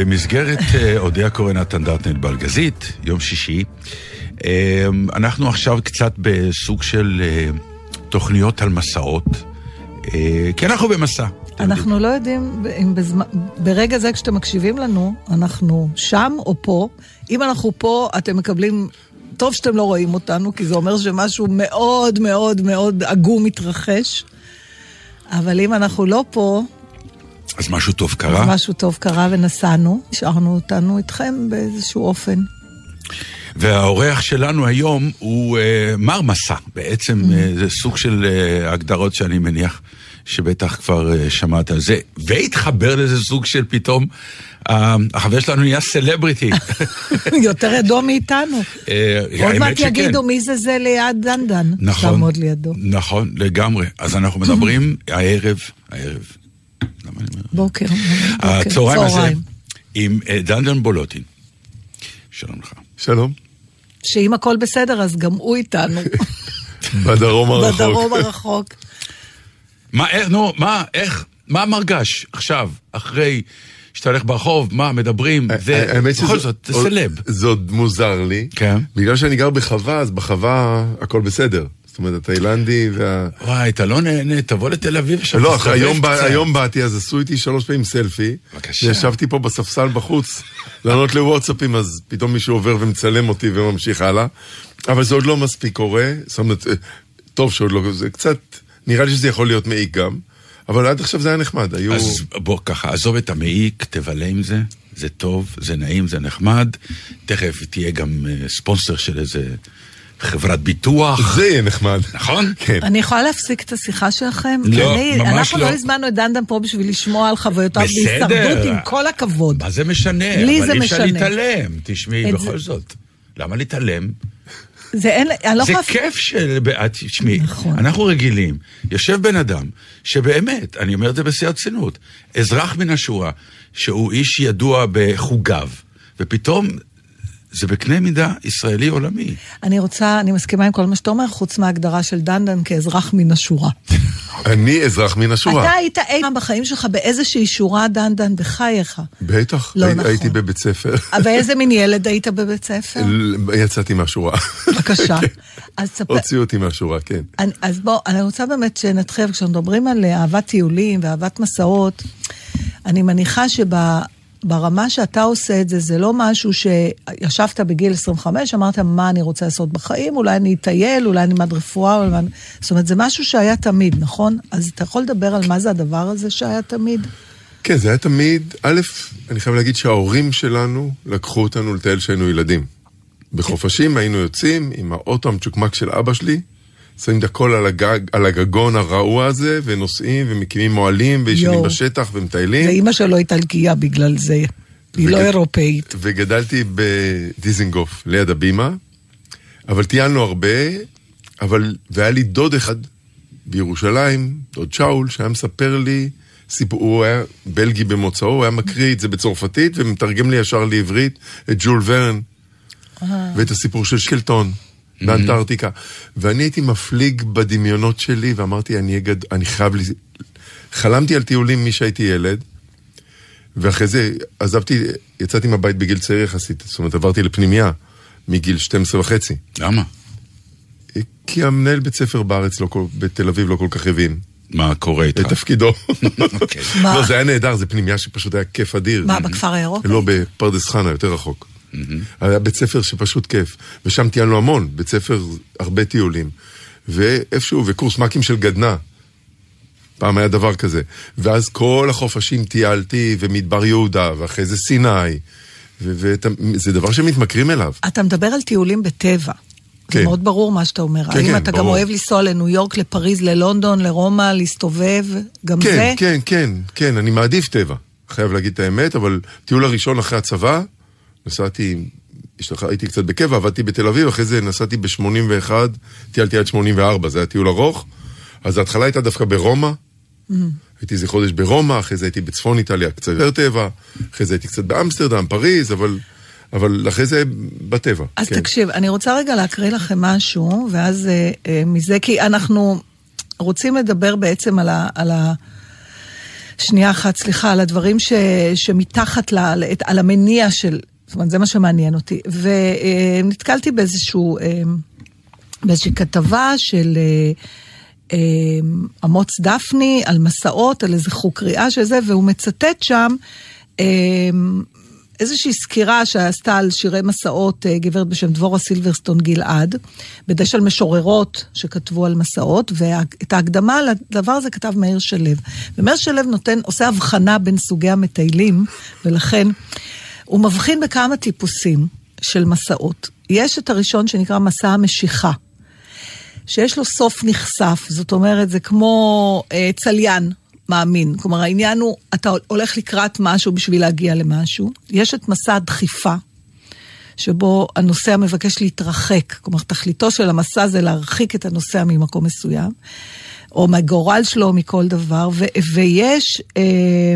במסגרת אה, אודיה הקורן הטנדרטנט בלגזית, יום שישי, אה, אנחנו עכשיו קצת בסוג של אה, תוכניות על מסעות, כי אנחנו במסע. אנחנו לא יודעים אם בזמן, ברגע זה כשאתם מקשיבים לנו, אנחנו שם או פה. אם אנחנו פה, אתם מקבלים... טוב שאתם לא רואים אותנו, כי זה אומר שמשהו מאוד מאוד מאוד עגום מתרחש. אבל אם אנחנו לא פה, אז משהו טוב קרה. משהו טוב קרה ונסענו. השארנו אותנו איתכם באיזשהו אופן. והאורח שלנו היום הוא אה, מר מסע. בעצם Mm. אה, זה סוג של אה, הגדרות שאני מניח שבטח כבר אה, שמעת על זה. והתחבר לזה סוג של פתאום, אה, החבר שלנו נהיה סלבריטי. יותר ידוע מאיתנו. אה, עוד מעט. יגידו מי זה זה ליד דנדן. נכון, לעמוד לידו. נכון, לגמרי. אז אנחנו מדברים הערב, הערב? בוקר. הצהריים הזה, עם אה, דנדן בולוטין. שלום לך. שלום. שאם הכל בסדר, אז גם הוא איתנו. בדרום הרחוק. בדרום הרחוק. מה, איך, נו, מה, איך, מה מרגש עכשיו, אחרי שאתה הולך ברחוב, מה, מדברים, זה, אה, האמת בכל שזה- זאת, זה סלב. זה עוד מוזר לי. כן. בגלל שאני גר בחווה, אז בחווה הכל בסדר. אומרת, התאילנדי וה... וואי, אתה לא נהנה, תבוא לתל אביב עכשיו, לא, היום, בא-. היום באתי, אז עשו איתי שלוש פעמים סלפי. בבקשה. וישבתי פה בספסל בחוץ, לענות לוואטסאפים, אז פתאום מישהו עובר ומצלם אותי וממשיך הלאה. אבל זה עוד לא מספיק קורה, זאת אומרת, אה, טוב שעוד לא, זה קצת, נראה לי שזה יכול להיות מעיק גם. אבל עד עכשיו זה היה נחמד, היו... אז בוא ככה, עזוב את המעיק, תבלה עם זה, זה טוב, זה נעים, זה נחמד. תכף תהיה גם אה, ספונסר של איזה חברת ביטוח, זה יהיה נחמד. נכון? כן. אני יכולה להפסיק את השיחה שלכם? לא, אני- ממש אנחנו לא. לא הזמנו את דנדן פה בשביל לשמוע על חוויותיו בסדר. בהישרדות, עם כל הכבוד. מה זה משנה? לי זה אבל אי אפשר משנה. להתעלם, תשמעי, את בכל זה- זאת. למה להתעלם? זה אין, אני לא זה יכולה... כיף של... תשמעי, נכון. אנחנו רגילים, יושב בן אדם שבאמת, אני אומר את זה בשיא הרצינות, אזרח מן השורה, שהוא איש ידוע בחוגיו, ופתאום זה בקנה מידה ישראלי עולמי. אני רוצה, אני מסכימה עם כל מה שאתה אומר, חוץ מההגדרה של דנדן כאזרח מן השורה. אני אזרח מן השורה. אתה היית אי פעם בחיים שלך באיזושהי שורה, דנדן, בחייך. בטח, לא הי- נכון. הייתי בבית ספר. ואיזה מין ילד היית בבית ספר? יצאתי מהשורה. בבקשה. אז ספר... הוציאו אותי מהשורה, כן. אני, אז בוא, אני רוצה באמת שנתחיל, כשמדברים על אה, אהבת טיולים ואהבת מסעות, אני מניחה שברמה שאתה עושה את זה, זה לא משהו שישבת בגיל 25, אמרת, מה אני רוצה לעשות בחיים? אולי אני אטייל, אולי אני אלמד רפואה, אולי... אני-" זאת אומרת, זה משהו שהיה תמיד, נכון? אז אתה יכול לדבר על מה זה הדבר הזה שהיה תמיד? כן, זה היה תמיד, א', אני חייב להגיד שההורים שלנו לקחו אותנו לטייל כשהיינו ילדים. בחופשים היינו יוצאים עם האוטו המצ'וקמק של אבא שלי, שמים את הכל על, הגג, על הגגון הרעוע הזה, ונוסעים ומקימים מוהלים, וישנים. בשטח ומטיילים. ואימא שלו איטלקייה בגלל זה. היא לא וגד- אירופאית. וגדלתי בדיזינגוף, ליד הבימה, אבל טיילנו הרבה, אבל, והיה לי דוד אחד בירושלים, דוד שאול, שהיה מספר לי, סיפור, הוא היה בלגי במוצאו, הוא היה מקריא את זה בצרפתית ומתרגם לי ישר לעברית את ג'ול ורן, ואת הסיפור של שקלטון. באנטארקטיקה. ואני הייתי מפליג בדמיונות שלי, ואמרתי, אני, אהיה גד... אני חייב... לי... חלמתי על טיולים משהייתי ילד, ואחרי זה עזבתי, יצאתי מהבית בגיל צעיר יחסית, זאת אומרת עברתי לפנימייה מגיל 12 וחצי. למה? כי המנהל בית ספר בארץ, לא כל, בתל אביב, לא כל כך הבין מה קורה איתך? את תפקידו. אוקיי. לא, זה היה נהדר, זה פנימייה שפשוט היה כיף אדיר. מה, בכפר הירוק? לא, בפרדס חנה, יותר רחוק. היה בית ספר שפשוט כיף. ושם טיילנו המון, בית ספר, הרבה טיולים. ואיפשהו, וקורס מ"כים של גדנ"ע. פעם היה דבר כזה. ואז כל החופשים טיילתי, ומדבר יהודה, ואחרי זה סיני. וזה דבר שמתמכרים אליו. אתה מדבר על טיולים בטבע. זה כן. מאוד ברור מה שאתה אומר. כן, האם כן, אתה גם ברור. אוהב לנסוע לניו יורק, לפריז, ללונדון, לרומא, להסתובב? גם כן, זה? כן, כן, כן, אני מעדיף טבע, חייב להגיד את האמת, אבל טיול הראשון אחרי הצבא, נסעתי, השתח- הייתי קצת בקבע, עבדתי בתל אביב, אחרי זה נסעתי ב-81, טיילתי עד 84, זה היה טיול ארוך. אז ההתחלה הייתה דווקא ברומא, הייתי איזה חודש ברומא, אחרי זה הייתי בצפון איטליה, קצת יותר טבע, אחרי זה הייתי קצת באמסטרדם, פריז, אבל, אבל אחרי זה בטבע. אז כן. תקשיב, אני רוצה רגע להקריא לכם משהו, ואז אה, אה, מזה, כי אנחנו רוצים לדבר בעצם על ה... על ה שנייה אחת, סליחה, על הדברים ש, שמתחת, ל, על המניע של, זאת אומרת, זה מה שמעניין אותי. ונתקלתי באיזשהו, אה, באיזושהי כתבה של אה, אה, אמוץ דפני על מסעות, על איזה חוג קריאה של זה, והוא מצטט שם אה, איזושהי סקירה שעשתה על שירי מסעות אה, גברת בשם דבורה סילברסטון גלעד, בדש על משוררות שכתבו על מסעות, ואת ההקדמה לדבר הזה כתב מאיר שלו. ומאיר שלו נותן, עושה הבחנה בין סוגי המטיילים, ולכן הוא מבחין בכמה טיפוסים של מסעות. יש את הראשון שנקרא מסע המשיכה. שיש לו סוף נכסף, זאת אומרת, זה כמו אה, צליין מאמין. כלומר, העניין הוא, אתה הולך לקראת משהו בשביל להגיע למשהו. יש את מסע הדחיפה, שבו הנוסע מבקש להתרחק. כלומר, תכליתו של המסע זה להרחיק את הנוסע ממקום מסוים, או מהגורל שלו, מכל דבר. ו- ויש, אה,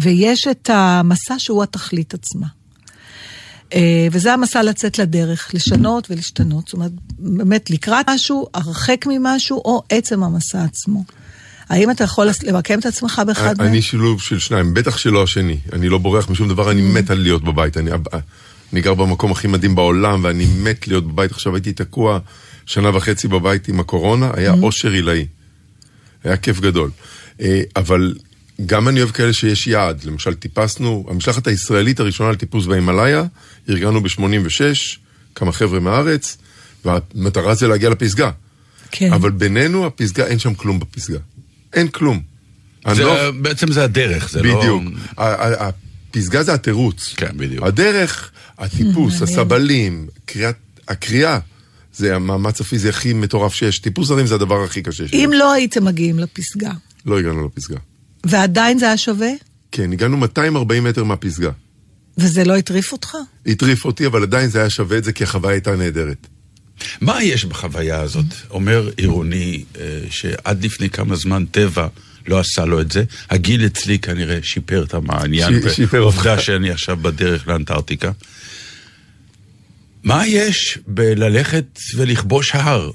ויש את המסע שהוא התכלית עצמה. אה, וזה המסע לצאת לדרך, לשנות ולהשתנות. זאת אומרת, באמת לקראת משהו, הרחק ממשהו, או עצם המסע עצמו. האם אתה יכול למקם את עצמך באחד מהם? אני שילוב של שניים, בטח שלא השני. אני לא בורח משום דבר, אני מת על להיות בבית. אני, אני גר במקום הכי מדהים בעולם, ואני מת להיות בבית. עכשיו הייתי תקוע שנה וחצי בבית עם הקורונה, היה אושר עילאי. היה כיף גדול. אה, אבל גם אני אוהב כאלה שיש יעד. למשל, טיפסנו, המשלחת הישראלית הראשונה לטיפוס בהימאליה, ארגנו ב-86, כמה חבר'ה מהארץ, והמטרה זה להגיע לפסגה. כן. אבל בינינו, הפסגה, אין שם כלום בפסגה. אין כלום. זה, הנוף- בעצם זה הדרך, זה לא... בדיוק. ה- ה- הפסגה זה התירוץ. כן, בדיוק. הדרך, הטיפוס, הסבלים, קריאת, הקריאה, זה המאמץ הפיזי הכי מטורף שיש. טיפוס הרים זה הדבר הכי קשה שיש. אם לא הייתם מגיעים לפסגה, לא הגענו לפסגה. ועדיין זה היה שווה, כן, הגענו 240 מטר מהפסגה. וזה לא הטריף אותך? הטריף אותי, אבל עדיין זה היה שווה את זה, כי החוויה הייתה נהדרת. מה יש בחוויה הזאת? אומר עירוני אה, שעד לפני כמה זמן טבע לא עשה לו את זה. הגיל אצלי כנראה שיפר את העניין. ש- שיפר אותך. עובדה שאני עכשיו בדרך לאנטארקטיקה. מה יש בללכת ולכבוש הר?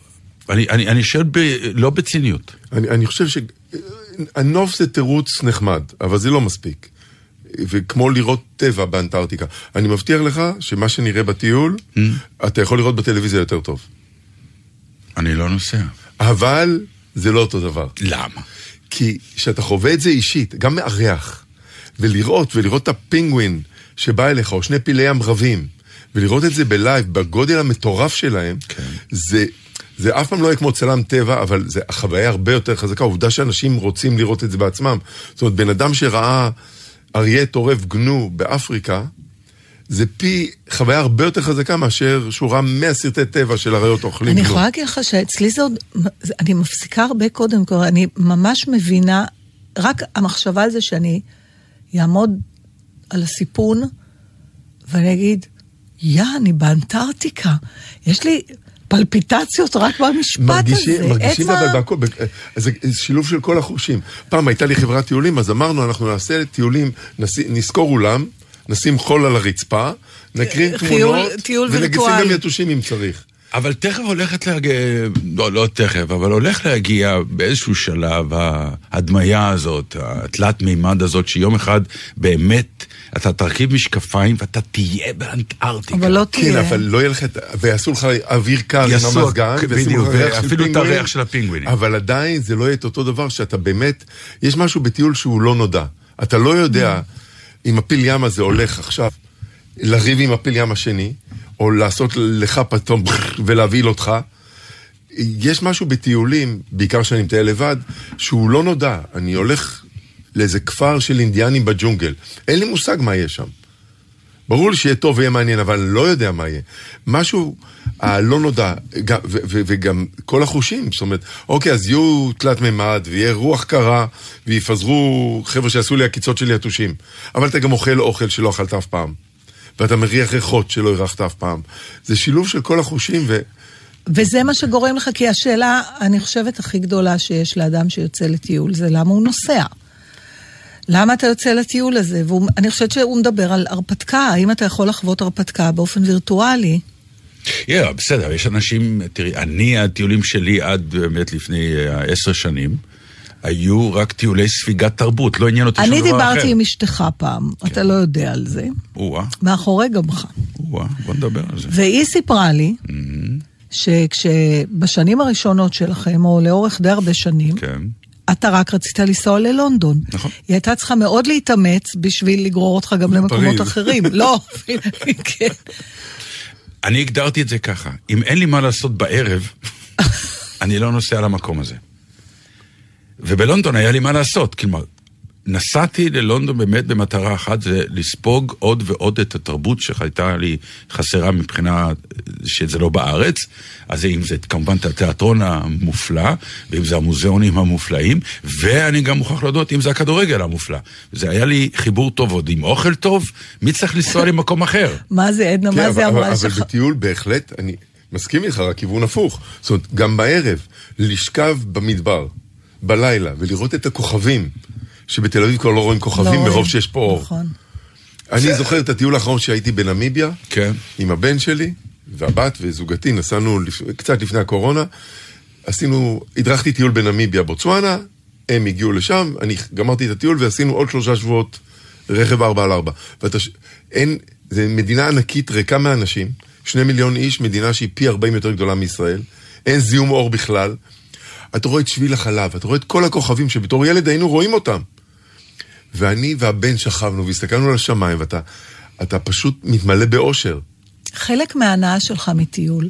אני, אני, אני שואל ב, לא בציניות. אני, אני חושב שהנוף זה תירוץ נחמד, אבל זה לא מספיק. וכמו לראות טבע באנטארקטיקה. אני מבטיח לך שמה שנראה בטיול, אתה יכול לראות בטלוויזיה יותר טוב. אני לא נוסע. אבל זה לא אותו דבר. למה? כי כשאתה חווה את זה אישית, גם מארח, ולראות, ולראות את הפינגווין שבא אליך, או שני פילי ים רבים, ולראות את זה ב live, בגודל המטורף שלהם, כן. זה, זה אף פעם לא יהיה כמו צלם טבע, אבל זה החוויה הרבה יותר חזקה. העובדה שאנשים רוצים לראות את זה בעצמם. זאת אומרת, בן אדם שראה אריה טורף גנו באפריקה, זה פי חוויה הרבה יותר חזקה מאשר שהוא ראה 100 סרטי טבע של אריות אוכלים אני. יכולה להגיד לך שאצלי זה עוד, אני מפסיקה הרבה קודם כל, אני ממש מבינה, רק המחשבה על זה שאני אעמוד על הסיפון, ואני אגיד, יא, אני באנטארקטיקה, יש לי פלפיטציות רק במשפט מרגישים, הזה. מרגישים אבל בהכל, ב- זה שילוב של כל החושים. פעם הייתה לי חברת טיולים, אז אמרנו, אנחנו נעשה טיולים, נשכור אולם, נשים חול על הרצפה, נקרין תמונות, וירטואלי. גם יתושים אם צריך. אבל תכף הולכת להגיע, לא, לא תכף, אבל הולך להגיע באיזשהו שלב ההדמיה הזאת, התלת מימד הזאת, שיום אחד באמת אתה תרכיב משקפיים ואתה תהיה באנטארקטיקה. אבל לא כן, תהיה. אבל לא יהיה לך, את- ויעשו לך אוויר קר יעשו- עם המזגן, בדיוק, ואפילו את הריח של הפינגווינים. אבל עדיין זה לא יהיה את אותו דבר שאתה באמת, יש משהו בטיול שהוא לא נודע. אתה לא יודע אם הפיל ים הזה הולך עכשיו לריב עם הפיל ים השני, או לעשות לך פתאום ולהבהיל אותך. יש משהו בטיולים, בעיקר כשאני מטייל לבד, שהוא לא נודע. אני הולך לאיזה כפר של אינדיאנים בג'ונגל. אין לי מושג מה יהיה שם. ברור לי שיהיה טוב ויהיה מעניין, אבל אני לא יודע מה יהיה. משהו הלא נודע, ו- ו- וגם כל החושים, זאת אומרת, אוקיי, אז יהיו תלת מימד, ויהיה רוח קרה, ויפזרו חבר'ה שיעשו לי עקיצות של יתושים. אבל אתה גם אוכל אוכל שלא אכלת אף פעם. ואתה מריח ריחות שלא אירחת אף פעם. זה שילוב של כל החושים, ו... וזה מה שגורם לך, כי השאלה, אני חושבת, הכי גדולה שיש לאדם שיוצא לטיול, זה למה הוא נוסע. למה אתה יוצא לטיול הזה? ואני חושבת שהוא מדבר על הרפתקה, האם אתה יכול לחוות הרפתקה באופן וירטואלי? Yeah, בסדר, יש אנשים, תראי, אני, הטיולים שלי עד באמת לפני אה, עשר שנים, היו רק טיולי ספיגת תרבות, לא עניין אותי שום אני דבר אחר. דיברתי עם אשתך פעם, אתה לא יודע על זה, או-אה, מאחורי גבך. או-אה, בוא נדבר על זה. והיא סיפרה לי שכשבשנים הראשונות שלכם, או לאורך די הרבה שנים, כן. אתה רק רצית לנסוע ללונדון. נכון. היא הייתה צריכה מאוד להתאמץ בשביל לגרור אותך גם למקומות. אחרים. לא, כן. אני הגדרתי את זה ככה, אם אין לי מה לעשות בערב, אני לא נוסע למקום הזה. ובלונדון היה לי מה לעשות, כלומר, נסעתי ללונדון באמת במטרה אחת, זה לספוג עוד ועוד את התרבות שהייתה לי חסרה מבחינה שזה לא בארץ. אז אם זה כמובן את התיאטרון המופלא, ואם זה המוזיאונים המופלאים, ואני גם מוכרח להודות אם זה הכדורגל המופלא. זה היה לי חיבור טוב עוד עם אוכל טוב, מי צריך לנסוע למקום אחר? מה זה, עדנה, כן, מה אבל, זה אבל, אמרה אבל שלך? בטיול בהחלט, אני מסכים איתך, רק כיוון הפוך. זאת אומרת, גם בערב, לשכב במדבר, בלילה, ולראות את הכוכבים, שבתל אביב כבר לא רואים כוכבים לא מרוב. שיש פה אור. נכון. אני זוכר את הטיול האחרון שהייתי בנמיביה, כן. עם הבן שלי, והבת וזוגתי, נסענו לפ... קצת לפני הקורונה, עשינו, הדרכתי טיול בנמיביה, בוצואנה, הם הגיעו לשם, אני גמרתי את הטיול ועשינו עוד שלושה שבועות רכב ארבע על ארבע. ואתה, ש- אין, זה מדינה ענקית ריקה מאנשים, שני מיליון איש, מדינה שהיא פי ארבעים יותר גדולה מישראל, אין זיהום אור בכלל. אתה רואה את שביל החלב, אתה רואה את כל הכוכבים שבתור ילד היינו רואים אותם. ואני והבן שכבנו והסתכלנו על השמיים, ואתה אתה פשוט מתמלא באושר. חלק מההנאה שלך מטיול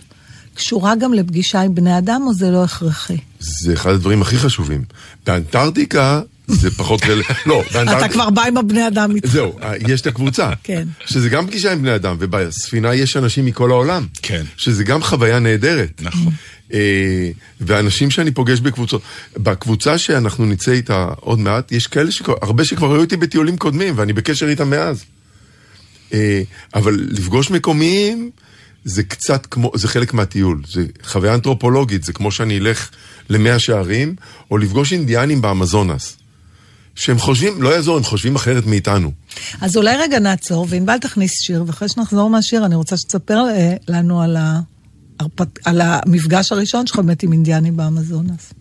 קשורה גם לפגישה עם בני אדם, או זה לא הכרחי? זה אחד הדברים הכי חשובים. באנטארקטיקה זה פחות. לא, אתה באנטארקטיקה... כבר בא עם הבני אדם איתך. זהו, אה, יש את הקבוצה. כן. שזה גם פגישה עם בני אדם, ובספינה יש אנשים מכל העולם. כן. שזה גם חוויה נהדרת. נכון. אה, ואנשים שאני פוגש בקבוצות. בקבוצה שאנחנו נצא איתה עוד מעט, יש כאלה, שכבר- הרבה שכבר היו איתי בטיולים קודמים, ואני בקשר איתם מאז. אה, אבל לפגוש מקומיים, זה קצת כמו, זה חלק מהטיול. זה חוויה אנתרופולוגית, זה כמו שאני אלך למאה שערים, או לפגוש אינדיאנים באמזונס. שהם חושבים, לא יעזור, הם חושבים אחרת מאיתנו. אז אולי רגע נעצור, וענבל תכניס שיר, ואחרי שנחזור מהשיר, אני רוצה שתספר אה, לנו על, ההרפת... על המפגש הראשון שלך באמת עם אינדיאנים באמזונס.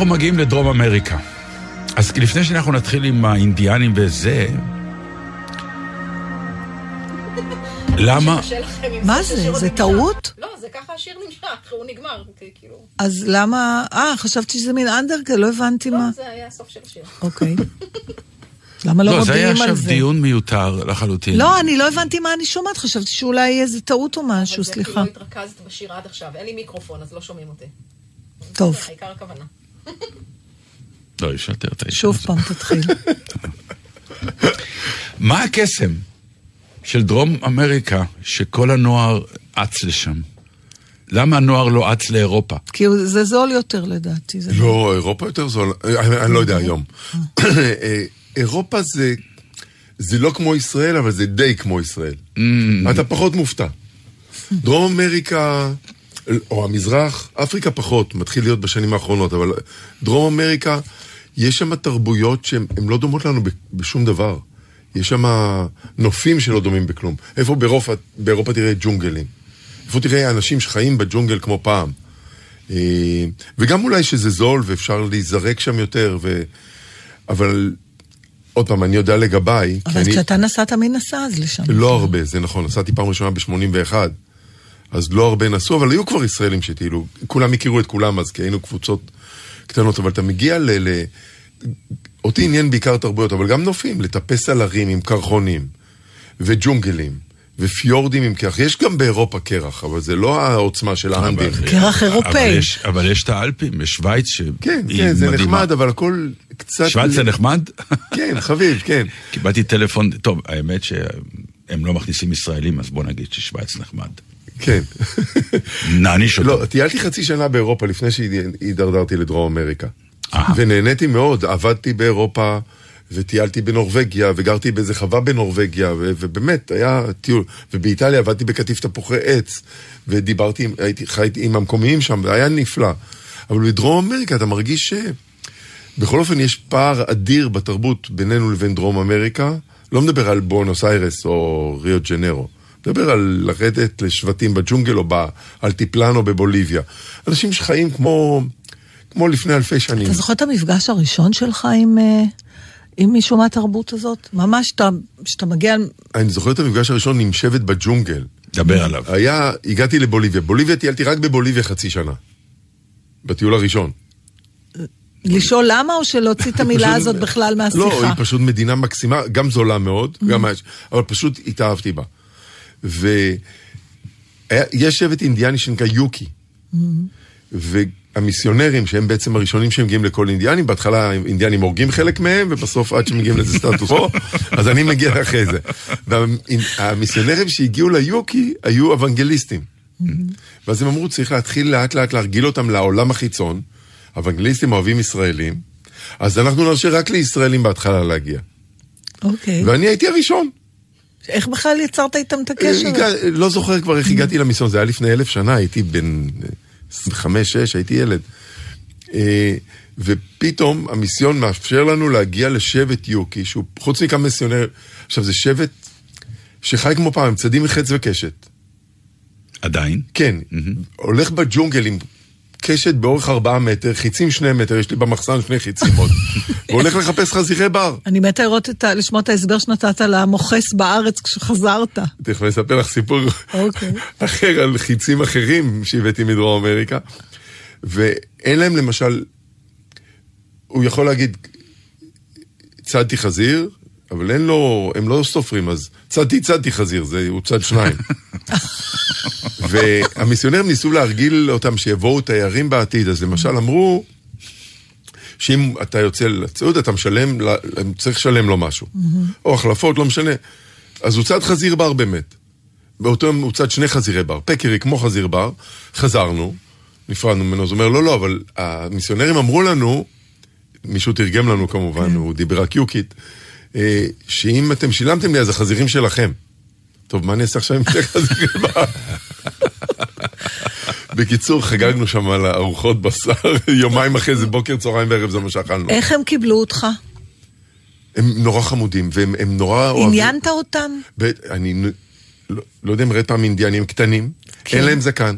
אנחנו מגיעים לדרום אמריקה. אז לפני שאנחנו נתחיל עם האינדיאנים וזה, למה? מה זה? זה. טעות? לא, זה ככה השיר נמשך, הוא נגמר, כאילו. אז למה... אה, חשבתי שזה מין אנדרגל, לא הבנתי מה. לא, זה היה הסוף של השיר. אוקיי. למה לא לא, זה היה מודיעים על עכשיו זה? דיון מיותר לחלוטין. לא, אני לא הבנתי מה אני שומעת, חשבתי שאולי איזה טעות או משהו, אבל זה סליחה. כאילו התרכזת בשיר עד עכשיו, אין לי מיקרופון, אז לא שומעים אותי. טוב. העיקר הכוונה. לא, יש יותר את שוב פעם תתחיל. מה הקסם של דרום אמריקה שכל הנוער אץ לשם? למה הנוער לא אץ לאירופה? כי זה זול יותר לדעתי. זה לא, אירופה יותר זול, אה, אני לא יודע היום. אה, אירופה זה, זה לא כמו ישראל, אבל זה די כמו ישראל. אתה פחות מופתע. דרום אמריקה, או המזרח, אפריקה פחות, מתחיל להיות בשנים האחרונות, אבל דרום אמריקה, יש שם תרבויות שהן הן לא דומות לנו בשום דבר. יש שם נופים שלא דומים בכלום. איפה באירופה, באירופה תראה ג'ונגלים? איפה תראה אנשים שחיים בג'ונגל כמו פעם? אה, וגם אולי שזה זול ואפשר להיזרק שם יותר, ו... אבל עוד פעם, אני יודע לגביי, אבל אני... כשאתה נסעת, מי נסע אז לשם? לא הרבה, זה נכון, נסעתי פעם ראשונה ב-81, אז לא הרבה נסעו, אבל היו כבר ישראלים שטיילו, כולם הכירו את כולם אז, כי היינו קבוצות קטנות, אבל אתה מגיע ל... ל... אותי עניין בעיקר תרבויות, אבל גם נופים, לטפס על הרים עם קרחונים, וג'ונגלים, ופיורדים עם קרח. יש גם באירופה קרח, אבל זה לא העוצמה של האנדים. קרח אירופאי. אבל יש, אבל יש את האלפים, יש שווייץ שהיא כן, כן, זה מדהימה. נחמד, אבל הכל קצת... שווייץ זה נחמד? כן, חביב, כן. קיבלתי טלפון, טוב, האמת שהם לא מכניסים ישראלים, אז בוא נגיד ששווייץ נחמד. כן. נעניש אותו. לא, טיילתי חצי שנה באירופה לפני שהידרדרתי לדרום אמריקה. ונהניתי מאוד, עבדתי באירופה, וטיילתי בנורבגיה, וגרתי באיזה חווה בנורבגיה, ו- ובאמת, היה טיול. ובאיטליה עבדתי בקטיף תפוחי עץ, ודיברתי, הייתי חייתי עם המקומיים שם, והיה נפלא. אבל בדרום אמריקה אתה מרגיש ש... בכל אופן, יש פער אדיר בתרבות בינינו לבין דרום אמריקה. לא מדבר על בואנוס איירס או ריו ג'נרו. מדבר על לרדת לשבטים בג'ונגל או באלטיפלן או בבוליביה. אנשים שחיים כמו, כמו לפני אלפי שנים. אתה זוכר את המפגש הראשון שלך עם, אה, עם מישהו מהתרבות הזאת? ממש, שאתה- שאתה מגיע... אני זוכר את המפגש הראשון עם שבט בג'ונגל. דבר עליו. היה, הגעתי לבוליביה. בוליביה טיילתי רק בבוליביה חצי שנה. בטיול הראשון. לשאול למה או שלהוציא את המילה פשוט- הזאת בכלל מהשיחה? לא, היא פשוט מדינה מקסימה, גם זולה מאוד, גם אבל פשוט התאהבתי בה. ויש שבט אינדיאני שנקרא יוקי. והמיסיונרים, שהם בעצם הראשונים שמגיעים לכל אינדיאנים, בהתחלה אינדיאנים הורגים חלק מהם, ובסוף עד שמגיעים לזה סטטוס קוו, אז אני מגיע אחרי זה. והמיסיונרים שהגיעו ליוקי היו אוונגליסטים. ואז הם אמרו, צריך להתחיל לאט לאט להרגיל אותם לעולם החיצון. אוונגליסטים אוהבים ישראלים, אז אנחנו נרשה רק לישראלים בהתחלה להגיע. אוקיי. ואני הייתי הראשון. איך בכלל יצרת איתם את הקשר? הגע- לא זוכר כבר איך הגעתי למיסיון, זה היה לפני אלף שנה, הייתי בן 25-6, הייתי ילד. אה, ופתאום המיסיון מאפשר לנו להגיע לשבט יוקי, שהוא חוץ מכמה מיסיונר, עכשיו זה שבט שחי כמו פעם, עם צדים מחץ וקשת. עדיין? כן, הולך בג'ונגל עם קשת באורך ארבעה מטר, חיצים שני מטר, יש לי במחסן שני חיצים עוד, והולך לחפש חזירי בר. אני מתה לראות את ה... לשמוע את ההסבר שנתת למוכס בארץ כשחזרת. תכף אני אספר לך סיפור אוקיי. אחר על חיצים אחרים שהבאתי מדרום אמריקה. ואין להם למשל, הוא יכול להגיד, צדתי חזיר, אבל אין לו, הם לא סופרים, אז צדתי צדתי חזיר, זה, הוא צד שניים. והמיסיונרים ניסו להרגיל אותם שיבואו תיירים בעתיד, אז למשל אמרו, שאם אתה יוצא לציוד, אתה משלם, צריך לשלם לו משהו. או החלפות, לא משנה. אז הוא צד חזיר בר באמת. באותו יום הוא צד שני חזירי בר, פקרי כמו חזיר בר, חזרנו, נפרדנו ממנו, אז הוא אומר, לא, לא, אבל המיסיונרים אמרו לנו, מישהו תרגם לנו כמובן, הוא דיבר רק יוקית, שאם אתם שילמתם לי, אז החזירים שלכם. טוב, מה אני אעשה עכשיו עם שני חזירי בר? בקיצור, חגגנו שם על ארוחות בשר, יומיים אחרי זה, בוקר, צהריים וערב, זה מה שאכלנו. איך הם קיבלו אותך? הם נורא חמודים, והם הם נורא אוהבים... עניינת אותם? אני לא, לא יודע אם ראית פעם אינדיאנים קטנים, כן. אין להם זקן,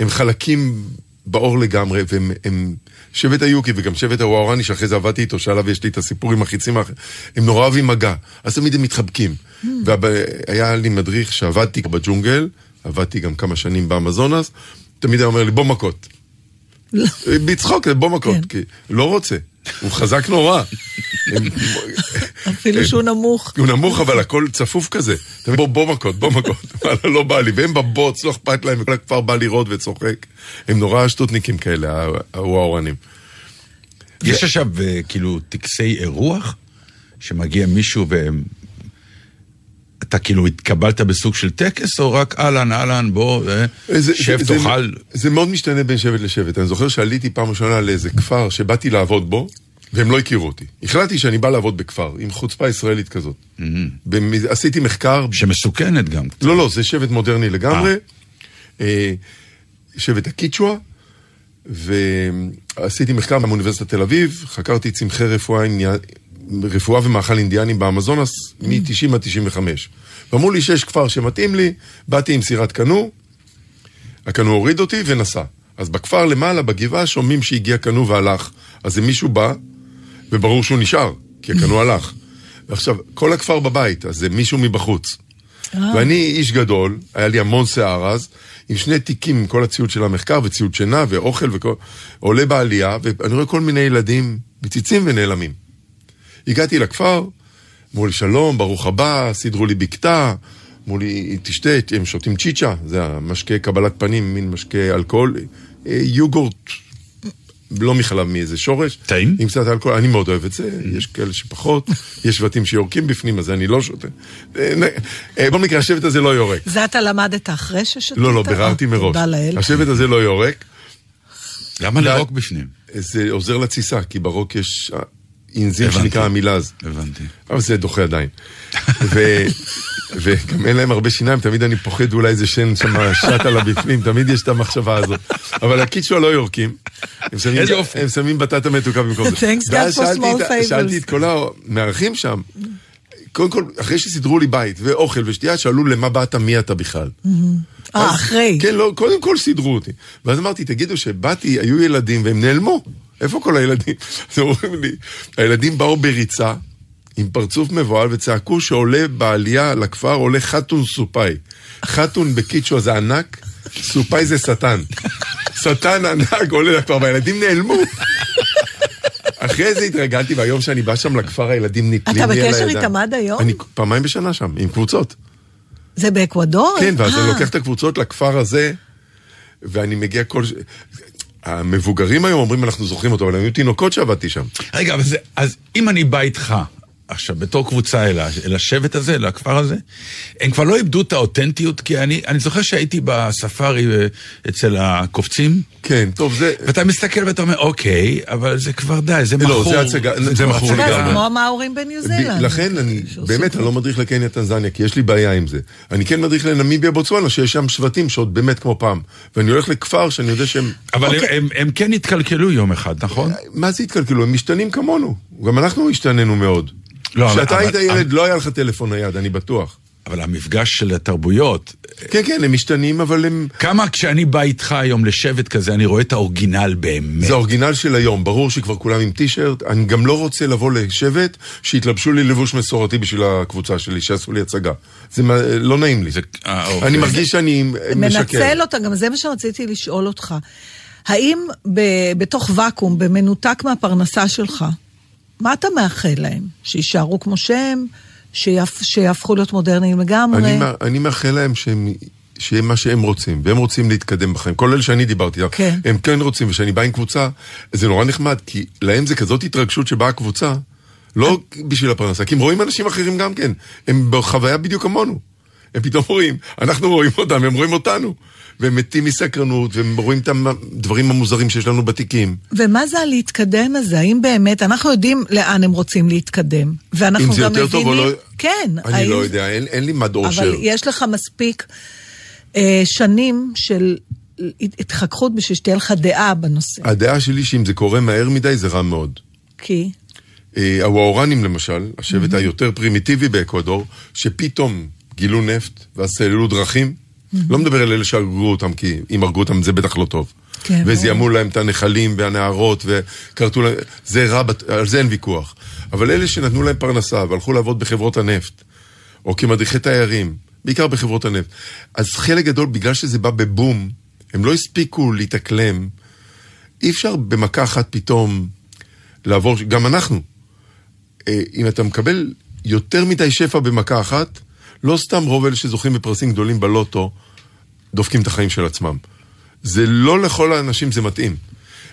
הם חלקים באור לגמרי, והם הם, שבט היוקי וגם שבט הוואורני, שאחרי זה עבדתי איתו, שעליו יש לי את הסיפור עם החיצים האחרים, הם נורא אוהבים מגע, אז תמיד הם מתחבקים. והיה לי מדריך שעבדתי בג'ונגל, עבדתי גם כמה שנים באמזונס, תמיד היה אומר לי, בוא מכות. בצחוק, בוא מכות, כן. כי לא רוצה, הוא חזק נורא. אפילו שהוא נמוך. הוא נמוך, אבל הכל צפוף כזה. בוא, בוא מכות, בוא מכות. לא בא לי. והם בבוץ, לא אכפת להם, וכל הכפר בא לראות וצוחק. הם נורא שטותניקים כאלה, הוואורנים. יש עכשיו אה, כאילו טקסי אירוח, שמגיע מישהו והם... אתה כאילו התקבלת בסוג של טקס, או רק אהלן, אהלן, בוא, אה, זה- שב, זה- תאכל. זה מאוד משתנה בין שבט לשבט. אני זוכר שעליתי פעם ראשונה לאיזה כפר שבאתי לעבוד בו, והם לא הכירו אותי. החלטתי שאני בא לעבוד בכפר, עם חוצפה ישראלית כזאת. במ- עשיתי מחקר שמסוכנת גם. לא, לא, זה שבט מודרני לגמרי. אה, שבט הקיצ'ווה, ועשיתי מחקר באוניברסיטת תל אביב, חקרתי צמחי רפואה, רפואה ומאכל אינדיאנים באמזונס מ-90 עד 95. ואמרו לי שיש כפר שמתאים לי, באתי עם סירת קנו, הקנו הוריד אותי ונסע. אז בכפר למעלה, בגבעה, שומעים שהגיע קנו והלך. אז זה מישהו בא, וברור שהוא נשאר, כי הקנו הלך. ועכשיו, כל הכפר בבית, אז זה מישהו מבחוץ. ואני איש גדול, היה לי המון שיער אז, עם שני תיקים עם כל הציוד של המחקר, וציוד שינה, ואוכל, וכל... עולה בעלייה, ואני רואה כל מיני ילדים מציצים ונעלמים. הגעתי לכפר, אמרו לי שלום, ברוך הבא, סידרו לי בקתה, אמרו לי, תשתה, הם שותים צ'יצ'ה, זה המשקה קבלת פנים, מין משקה אלכוהול, אה, יוגורט, לא מחלב מאיזה שורש. טעים? עם קצת אלכוהול, אני מאוד אוהב את זה, יש כאלה שפחות, יש שבטים שיורקים בפנים, אז אני לא שותה. אה, אה, בכל מקרה, השבט הזה לא יורק. זה אתה למדת אחרי ששתית? לא, לא, ביררתי מראש. תודה לאל. השבט הזה לא יורק, למה די. לירוק בפנים? זה עוזר לתסיסה, כי ברוק יש אנזים. שנקרא המילז. הבנתי. אבל זה דוחה עדיין. ו... וגם אין להם הרבה שיניים, תמיד אני פוחד אולי איזה שן שם שט עליו בפנים, תמיד יש את המחשבה הזאת. אבל הקיצ'ו לא יורקים. הם שמים-. הם שמים בטטה מתוקה במקום זה. ואז for שאלתי small את. שאלתי כל המארחים שם, קודם כל, אחרי שסידרו לי בית ואוכל ושתייה, שאלו למה באת, מי אתה בכלל. אה, אחרי. כן, לא, קודם כל סידרו אותי. ואז אמרתי, תגידו שבאתי, היו ילדים והם נעלמו. איפה כל הילדים? אז אומרים לי, הילדים באו בריצה, עם פרצוף מבוהל, וצעקו שעולה בעלייה לכפר, עולה חתון סופאי. חתון בקיצ'ו זה ענק, סופאי זה שטן. שטן ענק עולה לכפר, והילדים נעלמו. אחרי זה התרגלתי, והיום שאני בא שם לכפר, הילדים נתלים לי אתה על הידיים. בקשר איתם עד היום? אני פעמיים בשנה שם, עם קבוצות. זה באקוודור? כן, ואז אני אה, לוקח את הקבוצות לכפר הזה, ואני מגיע כל... המבוגרים היום אומרים, אנחנו זוכרים אותו, אבל היו תינוקות שעבדתי שם. רגע, זה, אז אם אני בא איתך, עכשיו, בתור קבוצה אל, אל השבט הזה, לכפר הזה, הם כבר לא איבדו את האותנטיות, כי אני, אני זוכר שהייתי בספארי אה, אצל הקופצים, כן, טוב, זה... ואתה מסתכל ואתה אומר, אוקיי, אבל זה כבר די, זה לא, מכור. זה הצגה, זה כבר מכור לגמרי. זה כמו המאורים בניו זילנד. ב- לכן אני, באמת. אני לא מדריך לקניה טנזניה, כי יש לי בעיה עם זה. אני כן מדריך לנמיביה בוצואנה, שיש שם שבטים שעוד באמת כמו פעם. ואני הולך לכפר שאני יודע שהם... אבל הם, אוקיי. הם, הם כן התקלקלו יום אחד, נכון? מה זה התקלקלו? הם משתנים כמונו. גם אנחנו השתנינו מאוד. לא, אבל- כשאתה היית אבל- ילד, לא היה לך טלפון נייד, אני בטוח. אבל המפגש של התרבויות, כן, כן, הם משתנים, אבל הם... כמה כשאני בא איתך היום לשבט כזה, אני רואה את האורגינל באמת. זה האורגינל של היום, ברור שכבר כולם עם טישרט, אני גם לא רוצה לבוא לשבט שיתלבשו לי לבוש מסורתי בשביל הקבוצה שלי, שיעשו לי הצגה. זה לא נעים לי. זה- אה, אוקיי. אני מרגיש שאני משקר. מנצל אותה, גם זה מה שרציתי לשאול אותך. האם ב- בתוך ואקום, במנותק מהפרנסה שלך, מה אתה מאחל להם? שיישארו כמו שהם? שיהפ- שיהפכו להיות מודרניים לגמרי? אני, אני מאחל להם שהם, שיהיה מה שהם רוצים, והם רוצים להתקדם בחיים. כל אלה שאני דיברתי איתם, כן. הם כן רוצים, וכשאני בא עם קבוצה, זה נורא נחמד, כי להם זה כזאת התרגשות שבאה הקבוצה, לא בשביל הפרנסה, כי הם רואים אנשים אחרים גם כן, הם בחוויה בדיוק כמונו. הם פתאום רואים, אנחנו רואים אותם, הם רואים אותנו. והם מתים מסקרנות, והם רואים את הדברים המוזרים שיש לנו בתיקים. ומה זה הלהתקדם הזה? האם באמת, אנחנו יודעים לאן הם רוצים להתקדם. ואנחנו אם זה גם יותר טוב או מבינים... לא... כן. אני האם- לא יודע, אין, אין לי מד אושר. אבל יש לך מספיק אה, שנים של התחככות בשביל שתהיה לך דעה בנושא. הדעה שלי שאם זה קורה מהר מדי זה רע מאוד. כי? אה, הוואורנים למשל, השבט היותר פרימיטיבי באקוודור, שפתאום גילו נפט ואז סללו דרכים, לא מדבר על אלה שהרגו אותם, כי אם הרגו אותם זה בטח לא טוב. כן, וזיהמו להם את הנחלים והנהרות וכרתו להם, זה רע, על זה אין ויכוח. אבל אלה שנתנו להם פרנסה והלכו לעבוד בחברות הנפט, או כמדריכי תיירים, בעיקר בחברות הנפט, אז חלק גדול, בגלל שזה בא בבום, הם לא הספיקו להתאקלם. אי אפשר במכה אחת פתאום לעבור, גם אנחנו. אה, אם אתה מקבל יותר מדי שפע במכה אחת, לא סתם רוב אלה שזוכים בפרסים גדולים בלוטו, דופקים את החיים של עצמם. זה לא לכל האנשים זה מתאים.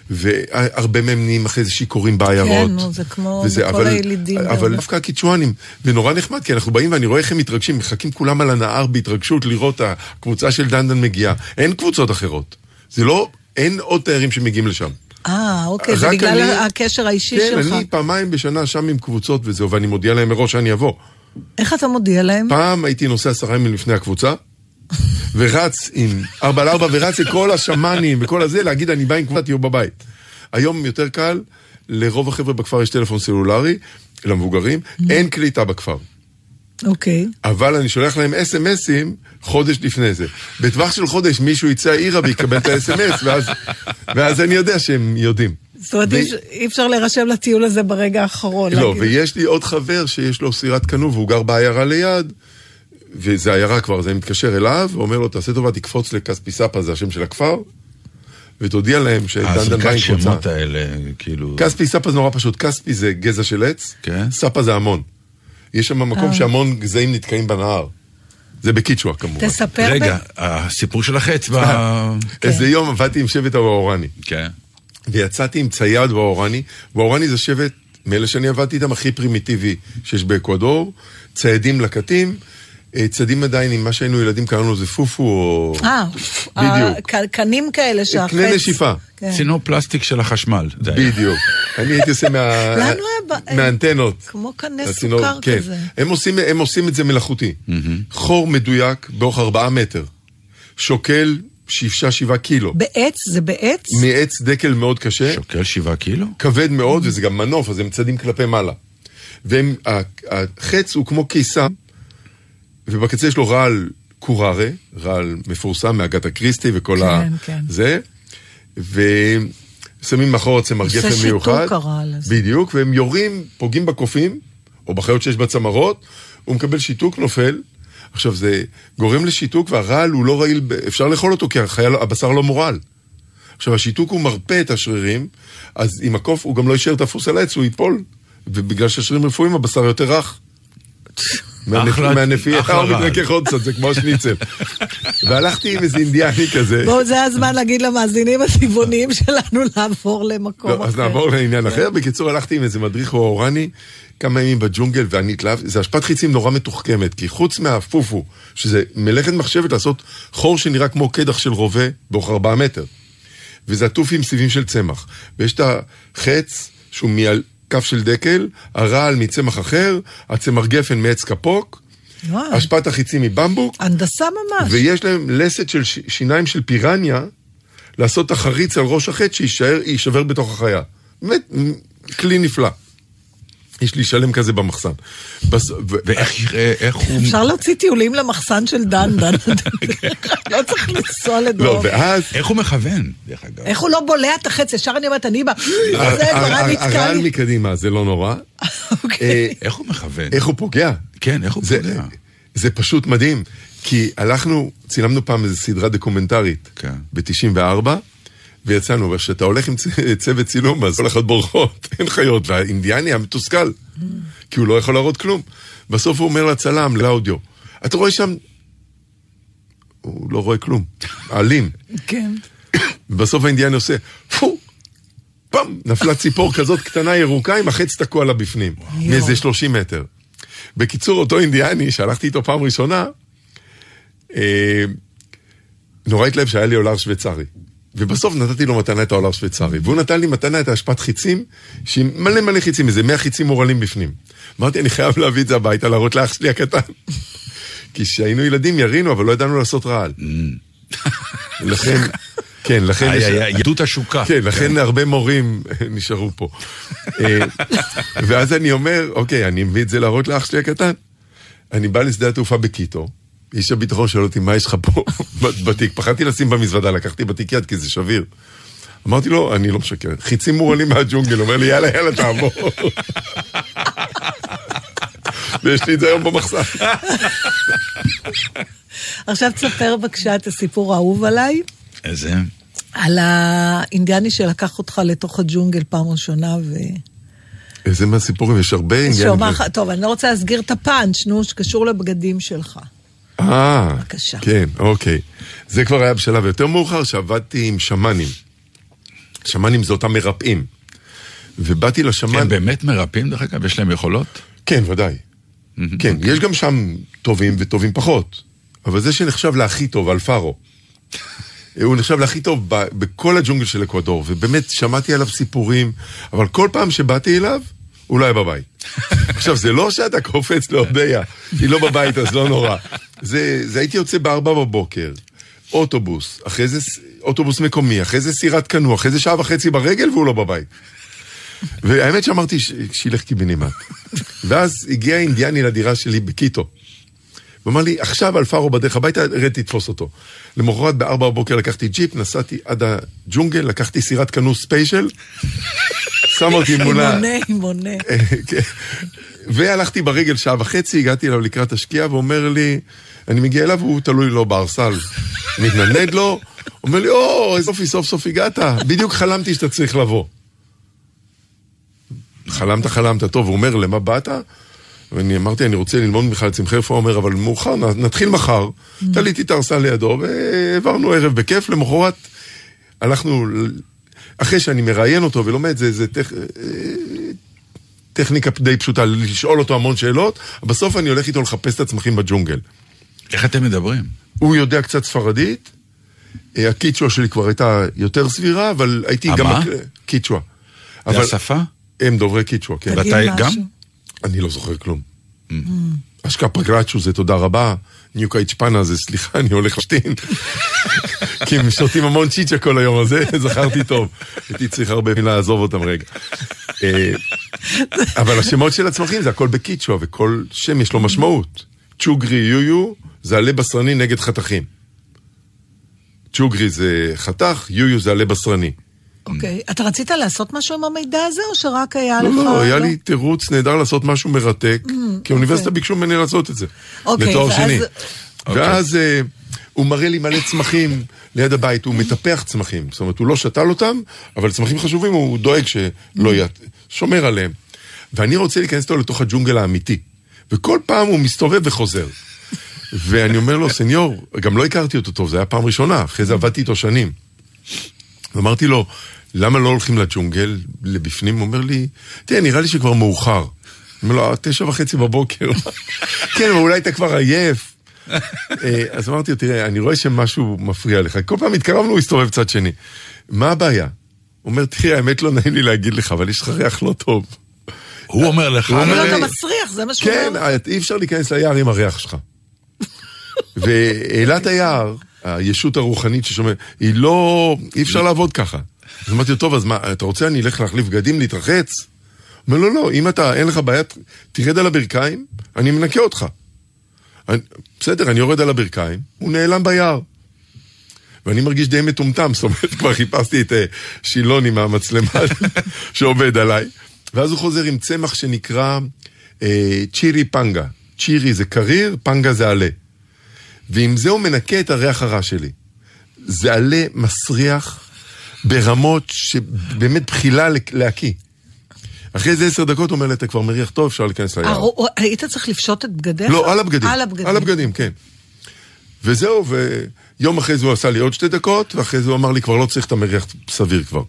והרבה מהם נהיים אחרי זה שיכורים בעיירות. כן, נו, זה כמו וזה, בכל אבל, הילידים אבל. דווקא הקיצ'ואנים, ונורא נחמד, כי אנחנו באים ואני רואה איך הם מתרגשים, מחכים כולם על הנהר בהתרגשות לראות הקבוצה של דנדן מגיעה. אין קבוצות אחרות. זה לא, אין עוד תיירים שמגיעים לשם. אה, אוקיי, זה בגלל אני- הקשר האישי כן, שלך. אני פעמיים בשנה שם עם קבוצות וזהו, ואני מודיע להם מראש שאני אבוא. איך אתה מודיע להם? פעם הייתי נוסע עשרה ימים לפני הקבוצה, ורץ עם ארבע על ארבע, ורץ לכל השמאנים וכל הזה, להגיד אני בא עם קבוצה, תהיו בבית. היום יותר קל, לרוב החבר'ה בכפר יש טלפון סלולרי, למבוגרים, אין קליטה בכפר. אוקיי. אבל אני שולח להם אס.אם.אסים חודש לפני זה. בטווח של חודש מישהו יצא העירה ויקבל את האס.אם.אס, ואז, ואז אני יודע שהם יודעים. זאת אומרת, ו- אי אפשר- להירשם לטיול הזה ברגע האחרון. לא, להגיד. ויש לי עוד חבר שיש לו סירת קנו והוא גר בעיירה ליד, וזה עיירה כבר, אז אני מתקשר אליו ואומר לו, תעשה טובה, תקפוץ לכספי ספה, זה השם של הכפר, ותודיע להם שדנדן עם קבוצה. שמות האלה, כאילו... כספי ספה זה נורא פשוט, כספי זה גזע של עץ, כן. ספה זה המון. יש שם מקום אה. שהמון גזעים נתקעים בנהר. זה בקיצ'ווה כמובן. תספר... רגע, ב- הסיפור של החץ ב... איזה יום עבדתי עם שבט הוואורני, כן. ויצאתי עם צייד וואורני, וואורני זה שבט, מאלה שאני עבדתי איתם, הכי פרימיטיבי שיש באקוודור, ציידים לקטים, אה, ציידים עדיין עם מה שהיינו ילדים, קראנו לזה פופו, או... אה, בדיוק. ה- קנים כאלה שהחץ... קנה נשיפה. כן. צינור פלסטיק של החשמל. בדיוק. אני הייתי עושה ב- מהאנטנות. כמו קנה סוכר כן. כזה. הם עושים, הם עושים את זה מלאכותי. חור מדויק באורך ארבעה מטר. שוקל שישה שבעה קילו. בעץ? זה בעץ? מעץ דקל מאוד קשה. שוקל שבעה קילו? כבד מאוד, וזה גם מנוף, אז הם צדים כלפי מעלה. והחץ הוא כמו קיסם, ובקצה יש לו רעל קוררה, רעל מפורסם מאגת אקריסטי וכל כן, ה... כן. זה, ושמים מאחור צמר עושה גפן שיתוק מיוחד. הרעל הזה. בדיוק, והם יורים, פוגעים בקופים, או בחיות שיש בצמרות, הוא מקבל שיתוק, נופל. עכשיו, זה גורם לשיתוק, והרעל הוא לא רעיל, אפשר לאכול אותו, כי החייל, הבשר לא מורעל. עכשיו, השיתוק הוא מרפא את השרירים, אז אם הקוף, הוא גם לא יישאר תפוס על העץ, הוא ייפול. ובגלל שהשרירים רפואיים, הבשר יותר רך. מהנפייה, אחלה הוא. מתרכך עוד קצת, זה כמו השניצל. והלכתי עם איזה אינדיאני כזה. בואו, זה הזמן להגיד למאזינים הצבעוניים שלנו לעבור למקום אחר. לא, אז נעבור לעניין אחר. בקיצור, הלכתי עם איזה מדריך אורני כמה ימים בג'ונגל, ואני התלהבתי, זה השפעת חיצים נורא מתוחכמת, כי חוץ מהפופו, שזה מלאכת מחשבת לעשות חור שנראה כמו קדח של רובה באורך ארבעה מטר. וזה עטוף עם סיבים של צמח. ויש את החץ, שהוא מכף של דקל, הרעל מצמח אחר, הצמר גפן מעץ קפוק, השפעת החיצים מבמבוק, הנדסה ממש. ויש להם לסת של ש- שיניים של פירניה, לעשות את החריץ על ראש החטא שיישאר, יישבר בתוך החיה. באמת, כלי נפלא. יש לי שלם כזה במחסן. בס... ו... ואיך אה, איך הוא... אפשר להוציא טיולים למחסן של דן, דן. לא צריך לנסוע לא, לדרום. ואז... איך הוא מכוון, דרך אגב? איך הוא לא בולע את החץ? ישר אני אומרת, אני בא... זה הר- כבר הר- נתקע הרעל. מקדימה, זה לא נורא. אוקיי. אה, איך הוא מכוון? איך הוא פוגע? כן, איך הוא זה, פוגע? זה פשוט מדהים, כי הלכנו, צילמנו פעם איזו סדרה דוקומנטרית, כן. ב-94, ויצאנו, וכשאתה הולך עם צוות צילום, אז כל אחד בורחות, אין חיות, והאינדיאני היה מתוסכל, כי הוא לא יכול להראות כלום. בסוף הוא אומר לצלם, לאודיו, אתה רואה שם... הוא לא רואה כלום, אלים. כן. ובסוף האינדיאני עושה, פו, פעם, נפלה ציפור כזאת קטנה ירוקה עם החץ תקוע לה בפנים, מאיזה 30 מטר. בקיצור, אותו אינדיאני, שהלכתי איתו פעם ראשונה, אה, נורא התלהב שהיה לי אולר שוויצרי. ובסוף נתתי לו מתנה את האולר שוויצרי, והוא נתן לי מתנה את האשפת חיצים, שהיא מלא מלא חיצים, איזה 100 חיצים מורעלים בפנים. אמרתי, אני חייב להביא את זה הביתה, להראות לאח שלי הקטן. כי כשהיינו ילדים ירינו, אבל לא ידענו לעשות רעל. לכן, כן, לכן... יהדות השוקה. כן, לכן הרבה מורים נשארו פה. אה, ואז אני אומר, אוקיי, אני מביא את זה להראות לאח שלי הקטן. אני בא לשדה התעופה בקיטו, איש הביטחון שואל אותי, מה יש לך פה בתיק? פחדתי לשים במזוודה, לקחתי בתיק יד כי זה שביר. אמרתי לו, אני לא משקר, חיצים מורעלים מהג'ונגל, אומר לי, יאללה, יאללה, תעבור. ויש לי את זה היום במחסן. עכשיו תספר בבקשה את הסיפור האהוב עליי, איזה? על האינדיאני שלקח אותך לתוך הג'ונגל פעם ראשונה, ו... איזה מהסיפורים, יש הרבה. שאומר לך, טוב, אני לא רוצה להסגיר את הפאנץ', נו, שקשור לבגדים שלך. אה, בבקשה. כן, אוקיי. זה כבר היה בשלב יותר מאוחר, שעבדתי עם שמאנים. שמאנים זה אותם מרפאים. ובאתי לשמן... הם באמת מרפאים, דרך אגב? יש להם יכולות? כן, ודאי. כן, יש גם שם טובים וטובים פחות. אבל זה שנחשב להכי טוב, אלפארו. הוא נחשב להכי טוב ב- בכל הג'ונגל של אקוודור, ובאמת שמעתי עליו סיפורים, אבל כל פעם שבאתי אליו, הוא לא היה בבית. עכשיו, זה לא שאתה קופץ להודיע, היא לא בבית אז לא נורא. זה, זה הייתי יוצא בארבע בבוקר, אוטובוס, אחרי זה אוטובוס מקומי, אחרי זה סירת קנו, אחרי זה שעה וחצי ברגל והוא לא בבית. והאמת שאמרתי ש- שילך קיבינימט. ואז הגיע אינדיאני לדירה שלי בקיטו. הוא אמר לי, עכשיו אלפארו בדרך הביתה, רד תתפוס אותו. למחרת בארבע בבוקר לקחתי ג'יפ, נסעתי עד הג'ונגל, לקחתי סירת קנו special, שם אותי מולה... מונה, מונה. כן. והלכתי ברגל שעה וחצי, הגעתי אליו לקראת השקיעה, ואומר לי, אני מגיע אליו, הוא תלוי לו בארסל. מתנדנד לו, אומר לי, או, איזה יופי, סוף סוף הגעת, בדיוק חלמתי שאתה צריך לבוא. חלמת, חלמת, טוב, הוא אומר, למה באת? ואני אמרתי, אני רוצה ללמוד ממך לצמחי רפואה, הוא אומר, אבל מאוחר, נתחיל מחר. תליתי את הארסל לידו, והעברנו ערב בכיף, למחרת הלכנו, אחרי שאני מראיין אותו ולומד, זה, זה טכ... טכניקה די פשוטה, לשאול אותו המון שאלות, בסוף אני הולך איתו לחפש את הצמחים בג'ונגל. איך אתם מדברים? הוא יודע קצת ספרדית, אה, הקיצ'ווה שלי כבר הייתה יותר סבירה, אבל הייתי גם... המה? מק- קיצ'ווה. זה השפה? הם דוברי קיצ'ווה, כן. ואתה גם? אני לא זוכר כלום. אשקה פרגרצ'ו זה תודה רבה, ניוקה איצ'פנה זה סליחה, אני הולך לשתין. כי הם שותים המון צ'יצ'ה כל היום הזה, זכרתי טוב. הייתי צריך הרבה מילה לעזוב אותם רגע. אה, אבל השמות של הצמחים זה הכל בקיצ'ווה, וכל שם יש לו משמעות. צ'וגרי יויו זה עלה בשרני נגד חתכים. צ'וגרי זה חתך, יויו זה עלה בשרני. אוקיי. אתה רצית לעשות משהו עם המידע הזה, או שרק היה לך... לא, לא, היה לי תירוץ נהדר לעשות משהו מרתק, כי האוניברסיטה ביקשו ממני לעשות את זה. אוקיי, לתואר ואז- שני. אוקיי. ואז אה, הוא מראה לי מלא צמחים ליד הבית, הוא מטפח צמחים. זאת אומרת, הוא לא שתל אותם, אבל צמחים חשובים הוא דואג שלא ית... שומר עליהם. ואני רוצה להיכנס איתו לתוך הג'ונגל האמיתי. וכל פעם הוא מסתובב וחוזר. ואני אומר לו, סניור, גם לא הכרתי אותו טוב, זו הייתה פעם ראשונה, אחרי זה עבדתי איתו שנים. ואמרתי לו, למה לא הולכים לג'ונגל, לבפנים? הוא אומר לי, תראה, נראה לי שכבר מאוחר. אני אומר לו, תשע וחצי בבוקר. כן, אבל אולי אתה כבר עייף. אה, אז אמרתי לו, תראה, אני רואה שמשהו מפריע לך. כל פעם התקרבנו, הוא הסתובב צד שני. מה הבעיה? הוא אומר, תראה, האמת לא נעים לי להגיד לך, אבל יש לך ריח לא טוב. הוא אומר לך... הוא אומר אתה מסריח, זה מה שהוא כן, אומר. אי אפשר להיכנס ליער עם הריח שלך. ואילת היער, הישות הרוחנית ששומע, היא לא, אי אפשר לעבוד ככה. אז אמרתי לו, טוב, אז מה, אתה רוצה אני אלך להחליף בגדים, להתרחץ? אומר, לא, לא, אם אתה, אין לך בעיה, תרד על הברכיים, אני מנקה אותך. אני, בסדר, אני יורד על הברכיים, הוא נעלם ביער. ואני מרגיש די מטומטם, זאת אומרת, כבר חיפשתי את אה, שילוני מהמצלמה שעובד עליי. ואז הוא חוזר עם צמח שנקרא אה, צ'ירי פנגה. צ'ירי זה קריר, פנגה זה עלה. ועם זה הוא מנקה את הריח הרע שלי. זה עלה מסריח ברמות שבאמת בחילה להקיא. אחרי איזה עשר דקות הוא אומר לי, אתה כבר מריח טוב, אפשר להיכנס ליער. הר- היית צריך לפשוט את בגדיך? לא, על הבגדים. על הבגדים. על הבגדים, כן. וזהו, ויום אחרי זה הוא עשה לי עוד שתי דקות, ואחרי זה הוא אמר לי, כבר לא צריך את המריח סביר כבר.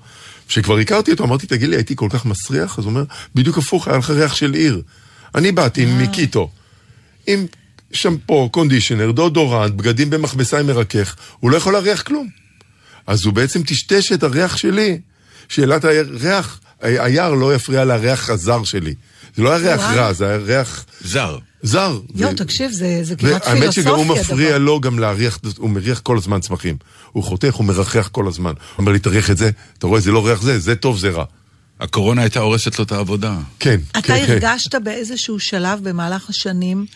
כשכבר הכרתי אותו, אמרתי, תגיד לי, הייתי כל כך מסריח? אז הוא אומר, בדיוק הפוך, היה לך ריח של עיר. אני באתי עם מיקיטו, עם שמפו, קונדישנר, דודורנט, בגדים במכבסה עם מרכך, הוא לא יכול להריח כלום. אז הוא בעצם טשטש את הריח שלי, שאלת הריח, היער לא יפריע לריח הזר שלי. זה לא היה ריח. רע, זה היה ריח זר. זר. יואו, ו- תקשיב, זה זה כמעט פילוסופיה. והאמת שגם הוא מפריע הדבר. לו גם להריח, הוא מריח כל הזמן צמחים. הוא חותך, הוא מרחח כל הזמן. הוא אומר לי, תריח את זה, אתה רואה, זה לא ריח זה, זה טוב, זה רע. הקורונה הייתה הורסת לו את העבודה. כן, אתה כן, כן. הרגשת באיזשהו שלב במהלך השנים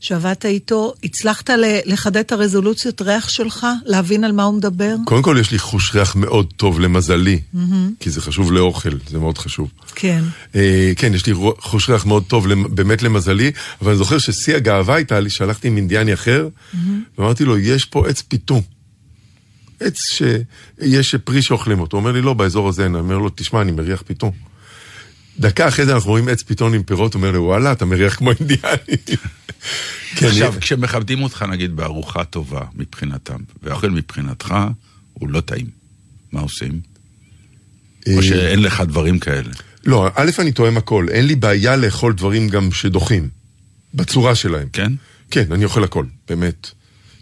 שעבדת איתו, הצלחת לחדד את הרזולוציות ריח שלך? להבין על מה הוא מדבר? קודם כל יש לי חוש ריח מאוד טוב למזלי, כי זה חשוב לאוכל, זה מאוד חשוב. כן. אה, כן, יש לי חוש ריח מאוד טוב, באמת למזלי, אבל אני זוכר ששיא הגאווה הייתה לי, שהלכתי עם אינדיאני אחר, ואמרתי לו, יש פה עץ פיתום. עץ שיש פרי שאוכלים אותו. הוא אומר לי, לא, באזור הזה אין. אני אומר לו, תשמע, אני מריח פיתום. דקה אחרי זה אנחנו רואים עץ פיתום עם פירות, אומר לי, וואלה, אתה מריח כמו אינדיאני. כן, עכשיו, כשמכבדים אותך, נגיד, בארוחה טובה מבחינתם, והאוכל מבחינתך הוא לא טעים, מה עושים? או אה, שאין לך דברים כאלה. לא, א', אני תואם הכל. אין לי בעיה לאכול דברים גם שדוחים. בצורה שלהם. כן? כן, אני אוכל הכל, באמת.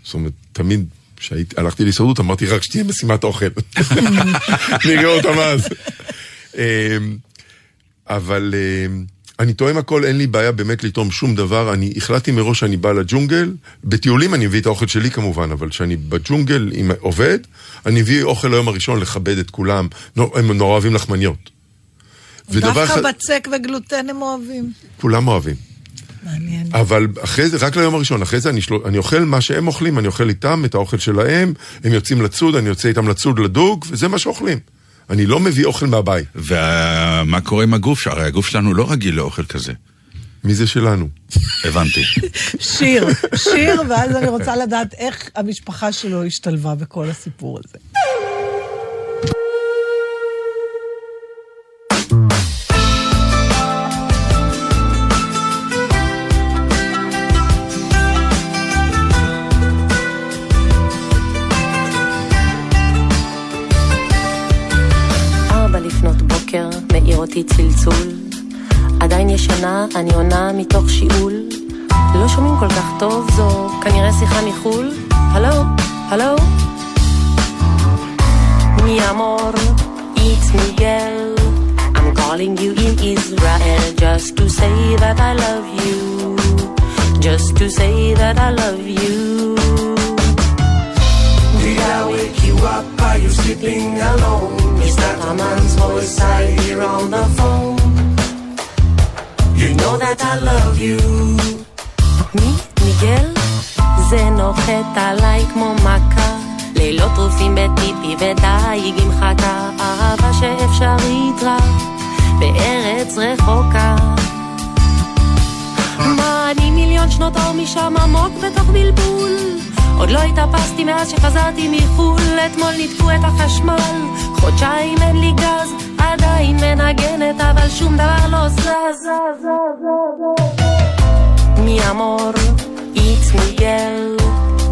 זאת אומרת, תמיד כשהלכתי להישרדות אמרתי רק שתהיה משימת אוכל. נראה אותם אז. אבל אמ, אני תואם הכל, אין לי בעיה באמת לטעום שום דבר. אני החלטתי מראש שאני בא לג'ונגל. בטיולים אני מביא את האוכל שלי כמובן, אבל כשאני בג'ונגל עם עובד, אני מביא אוכל ליום הראשון לכבד את כולם. הם נורא אוהבים לחמניות. דווקא אחד- בצק וגלוטן הם אוהבים. כולם אוהבים. מעניין. אבל אחרי זה, רק ליום הראשון, אחרי זה אני, של... אני אוכל מה שהם אוכלים, אני אוכל איתם את האוכל שלהם, הם יוצאים לצוד, אני יוצא איתם לצוד לדוג, וזה מה שאוכלים. אני לא מביא אוכל מהבית. ומה קורה עם הגוף? הרי הגוף שלנו לא רגיל לאוכל כזה. מי זה שלנו? הבנתי. שיר, שיר, ואז אני רוצה לדעת איך המשפחה שלו השתלבה בכל הסיפור הזה. מאיר אותי צלצול. עדיין ישנה, אני עונה מתוך שיעול. לא שומעים כל כך טוב, זו כנראה שיחה מחו"ל. הלו, הלו? Mi amor, it's Miguel. I'm calling you in Israel just to say that I love you. Just to say that I love you. I wake you up? Are you sleeping alone? Is that a man's voice I hear on the phone? You know that I love you. מי? מיגל? זה נוחת עליי כמו מכה. לילות טרופים בטיפי ודייג עם חכה. אהבה שאפשרית רק בארץ רחוקה. מה אני מיליון שנות אור משם עמוק בתוך בלבול? עוד לא התאפסתי מאז שחזרתי מחו"ל, אתמול ניתקו את החשמל, חודשיים אין לי גז, עדיין מנגנת, אבל שום דבר לא זז. Mi amor, it's Miguel.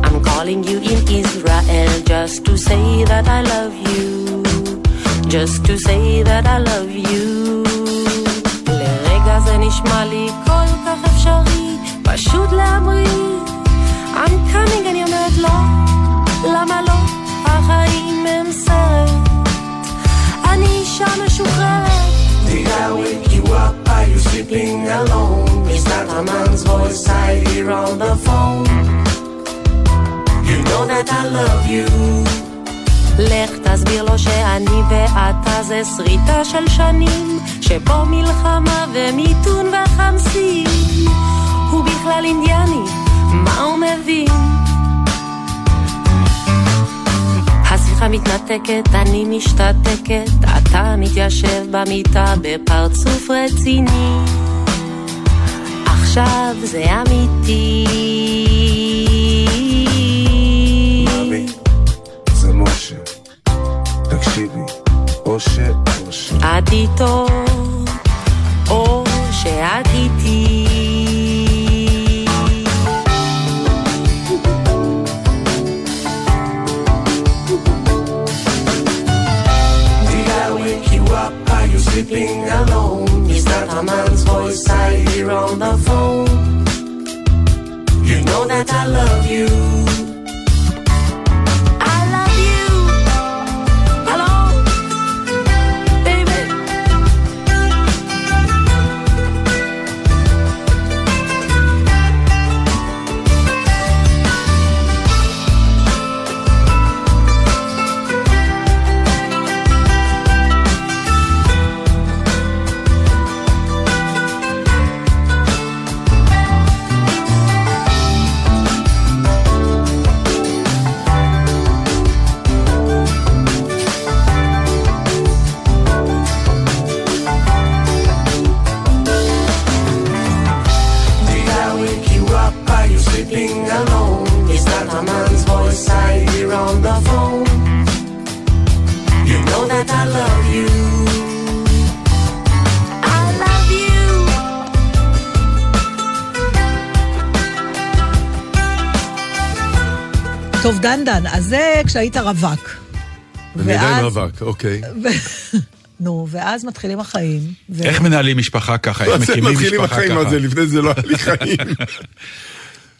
I'm calling you in Israel just to say that I love you. Just to say that I love you. לרגע זה נשמע לי כל כך אפשרי, פשוט להמריא. I'm coming, אני אומרת לא, למה לא? החיים הם סרט, אני אישה משוחררת. Did I wake you up? Are you sleeping alone? Is that a man's voice I hear on the phone? You know that I love you. לך תסביר לו שאני ואתה זה שריטה של שנים שפה מלחמה ומיתון וחמסין הוא בכלל אינדיאני, מה הוא מבין? השיחה מתנתקת, אני משתתקת אתה מתיישב במיטה בפרצוף רציני עכשיו זה אמיתי מאמי, זה משה. תקשיבי, אושר, אושר. את איתו, או שאת איתי. Sleeping alone? Is that a man's voice I hear on the phone? You know that I love you. זה כשהיית רווק. אני עדיין ואז- רווק, אוקיי. נו, ואז מתחילים החיים. ו- איך מנהלים משפחה ככה? איך מה זה מקימים מתחילים משפחה החיים, מה ככה? זה? לפני זה לא היה לי חיים.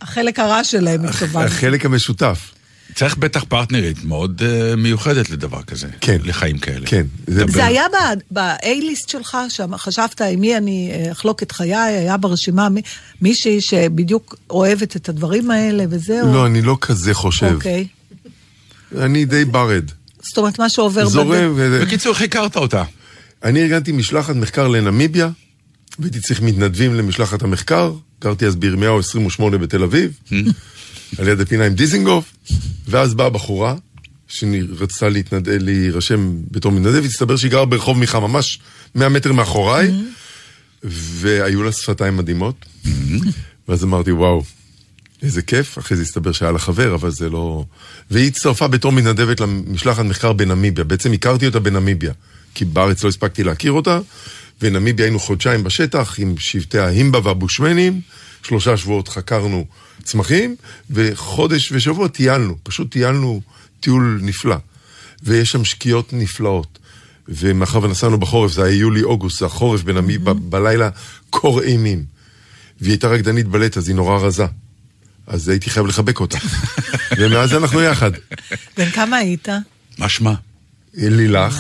החלק הרע שלהם, התכוונתי. החלק המשותף. צריך בטח פרטנרית מאוד אה, מיוחדת לדבר כזה. כן. לחיים כאלה. כן. זה היה ב-A-ליסט שלך, שם חשבת עם מי אני אחלוק את חיי, היה ברשימה מי- מישהי שבדיוק אוהבת את הדברים האלה וזהו. לא, אני לא כזה חושב. אוקיי. אני די ברד. זאת אומרת, מה שעובר... זורם. ו- בקיצור, איך הכרת אותה? אני ארגנתי משלחת מחקר לנמיביה, והייתי צריך מתנדבים למשלחת המחקר, גרתי אז בירמיהו 28 בתל אביב, על יד הפינה עם דיזינגוף, ואז באה בחורה, שרצתה להתנד... להירשם בתור מתנדב, הסתבר שהיא גרה ברחוב מיכה, ממש 100 מטר מאחוריי, והיו לה שפתיים מדהימות, ואז אמרתי, וואו, איזה כיף, אחרי זה הסתבר שהיה לה חבר, אבל זה לא... והיא הצטרפה בתור מתנדבת למשלחת מחקר בנמיביה. בעצם הכרתי אותה בנמיביה, כי בארץ לא הספקתי להכיר אותה, ונמיביה היינו חודשיים בשטח עם שבטי ההימבה והבושמנים, שלושה שבועות חקרנו צמחים, וחודש ושבוע טיילנו, פשוט טיילנו טיול נפלא. ויש שם שקיעות נפלאות. ומאחר ונסענו בחורף, זה היה יולי-אוגוסט, זה החורף בנמיביה, בלילה קור אימים. והיא הייתה רקדנית בלט, אז היא נורא רזה. אז הייתי חייב לחבק אותה. ומאז אנחנו יחד. בן כמה היית? מה שמה? לילך,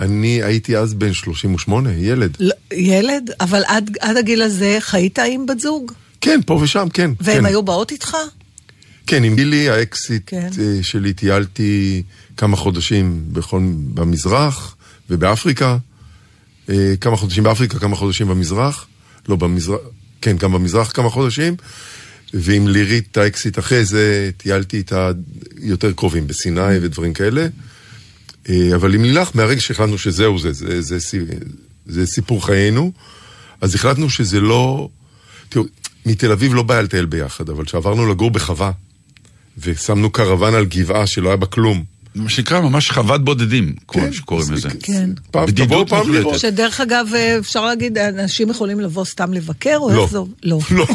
אני הייתי אז בן 38, ילד. לא, ילד? אבל עד, עד הגיל הזה חיית עם בת זוג? כן, פה ושם, כן. והם כן. היו באות איתך? כן, עם גילי האקסיט כן. אה, שלי טיילתי כמה חודשים בכל, במזרח ובאפריקה. אה, כמה חודשים באפריקה, כמה חודשים במזרח. לא במזרח, כן, גם במזרח כמה חודשים. ועם לירית האקסיט אחרי זה טיילתי איתה יותר קרובים, בסיני ודברים כאלה. אה, אבל עם לילך, מהרגע שהחלטנו שזהו זה, זה, זה, זה, זה סיפור חיינו, אז החלטנו שזה לא... תראו, מתל אביב לא בעיה לטייל ביחד, אבל כשעברנו לגור בחווה, ושמנו קרוון על גבעה שלא היה בה כלום. מה שנקרא ממש חוות בודדים, כמו כן, שקוראים לזה. כן. פעם בדידות תבואו פעם מוחלטת. לראות. שדרך אגב, אה, אפשר להגיד, אנשים יכולים לבוא סתם לבקר, או לא. איך זה... לא. לא, לא,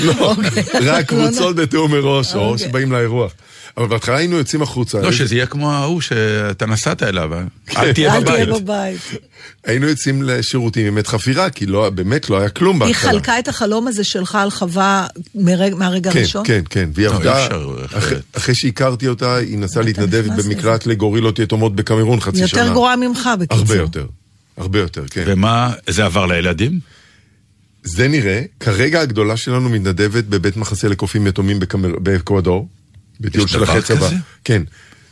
לא, אוקיי. רק לא, קבוצות בתיאום מראש, או אוקיי. שבאים לאירוע. אבל בהתחלה היינו יוצאים החוצה. לא, שזה יהיה כמו ההוא שאתה נסעת אליו, אה? אל תהיה אל תהיה בבית. בבית. היינו יוצאים לשירותים עם עת חפירה, כי לא, באמת לא היה כלום היא בהתחלה. חלקה את החלום הזה שלך על חווה מרג- מהרגע כן, הראשון? כן, כן, והיא לא, עבדה. אחרי- שהכרתי אותה, היא נסעה להתנדב במקלט לגורילות יתומות בקמרון חצי שנה. יותר גרועה ממך, בקיצור. הרבה יותר, הרבה יותר, כן. ומה, זה עבר לילדים? זה נראה, כרגע הגדולה שלנו מתנדבת בבית מחסה לקופים יתומים באקוודור, בטיול של צבא. כזה? כן.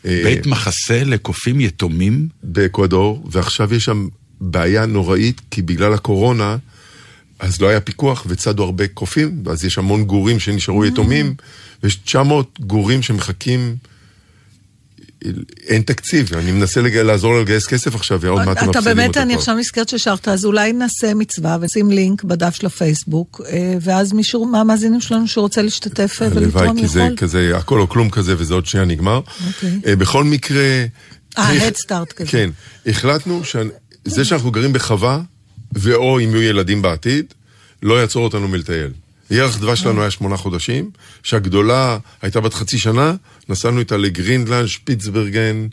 אה, בית מחסה לקופים יתומים? באקוודור, ועכשיו יש שם בעיה נוראית, כי בגלל הקורונה, אז לא היה פיקוח וצדו הרבה קופים, ואז יש המון גורים שנשארו יתומים, ויש 900 גורים שמחכים, אין תקציב, אני מנסה לג... לעזור לגייס כסף עכשיו, ועוד מעט הם אתה מפסידים באמת, אותו אני כבר. עכשיו נזכרת ששרת, אז אולי נעשה מצווה ונשים לינק בדף של הפייסבוק, אה, ואז מישהו מהמאזינים שלנו שרוצה להשתתף אה, הלוואי, ולתרום כי זה יכול. כזה, הכל או כלום כזה, וזה עוד שנייה נגמר. אוקיי. אה, בכל מקרה... אה, Start כזה. כן, החלטנו שזה שאנחנו גרים בחווה, ואו אם יהיו ילדים בעתיד, לא יעצור אותנו מלטייל. ירח דבש שלנו היה שמונה חודשים, שהגדולה הייתה בת חצי שנה, נסענו איתה לגרינדלנד, שפיצברגן,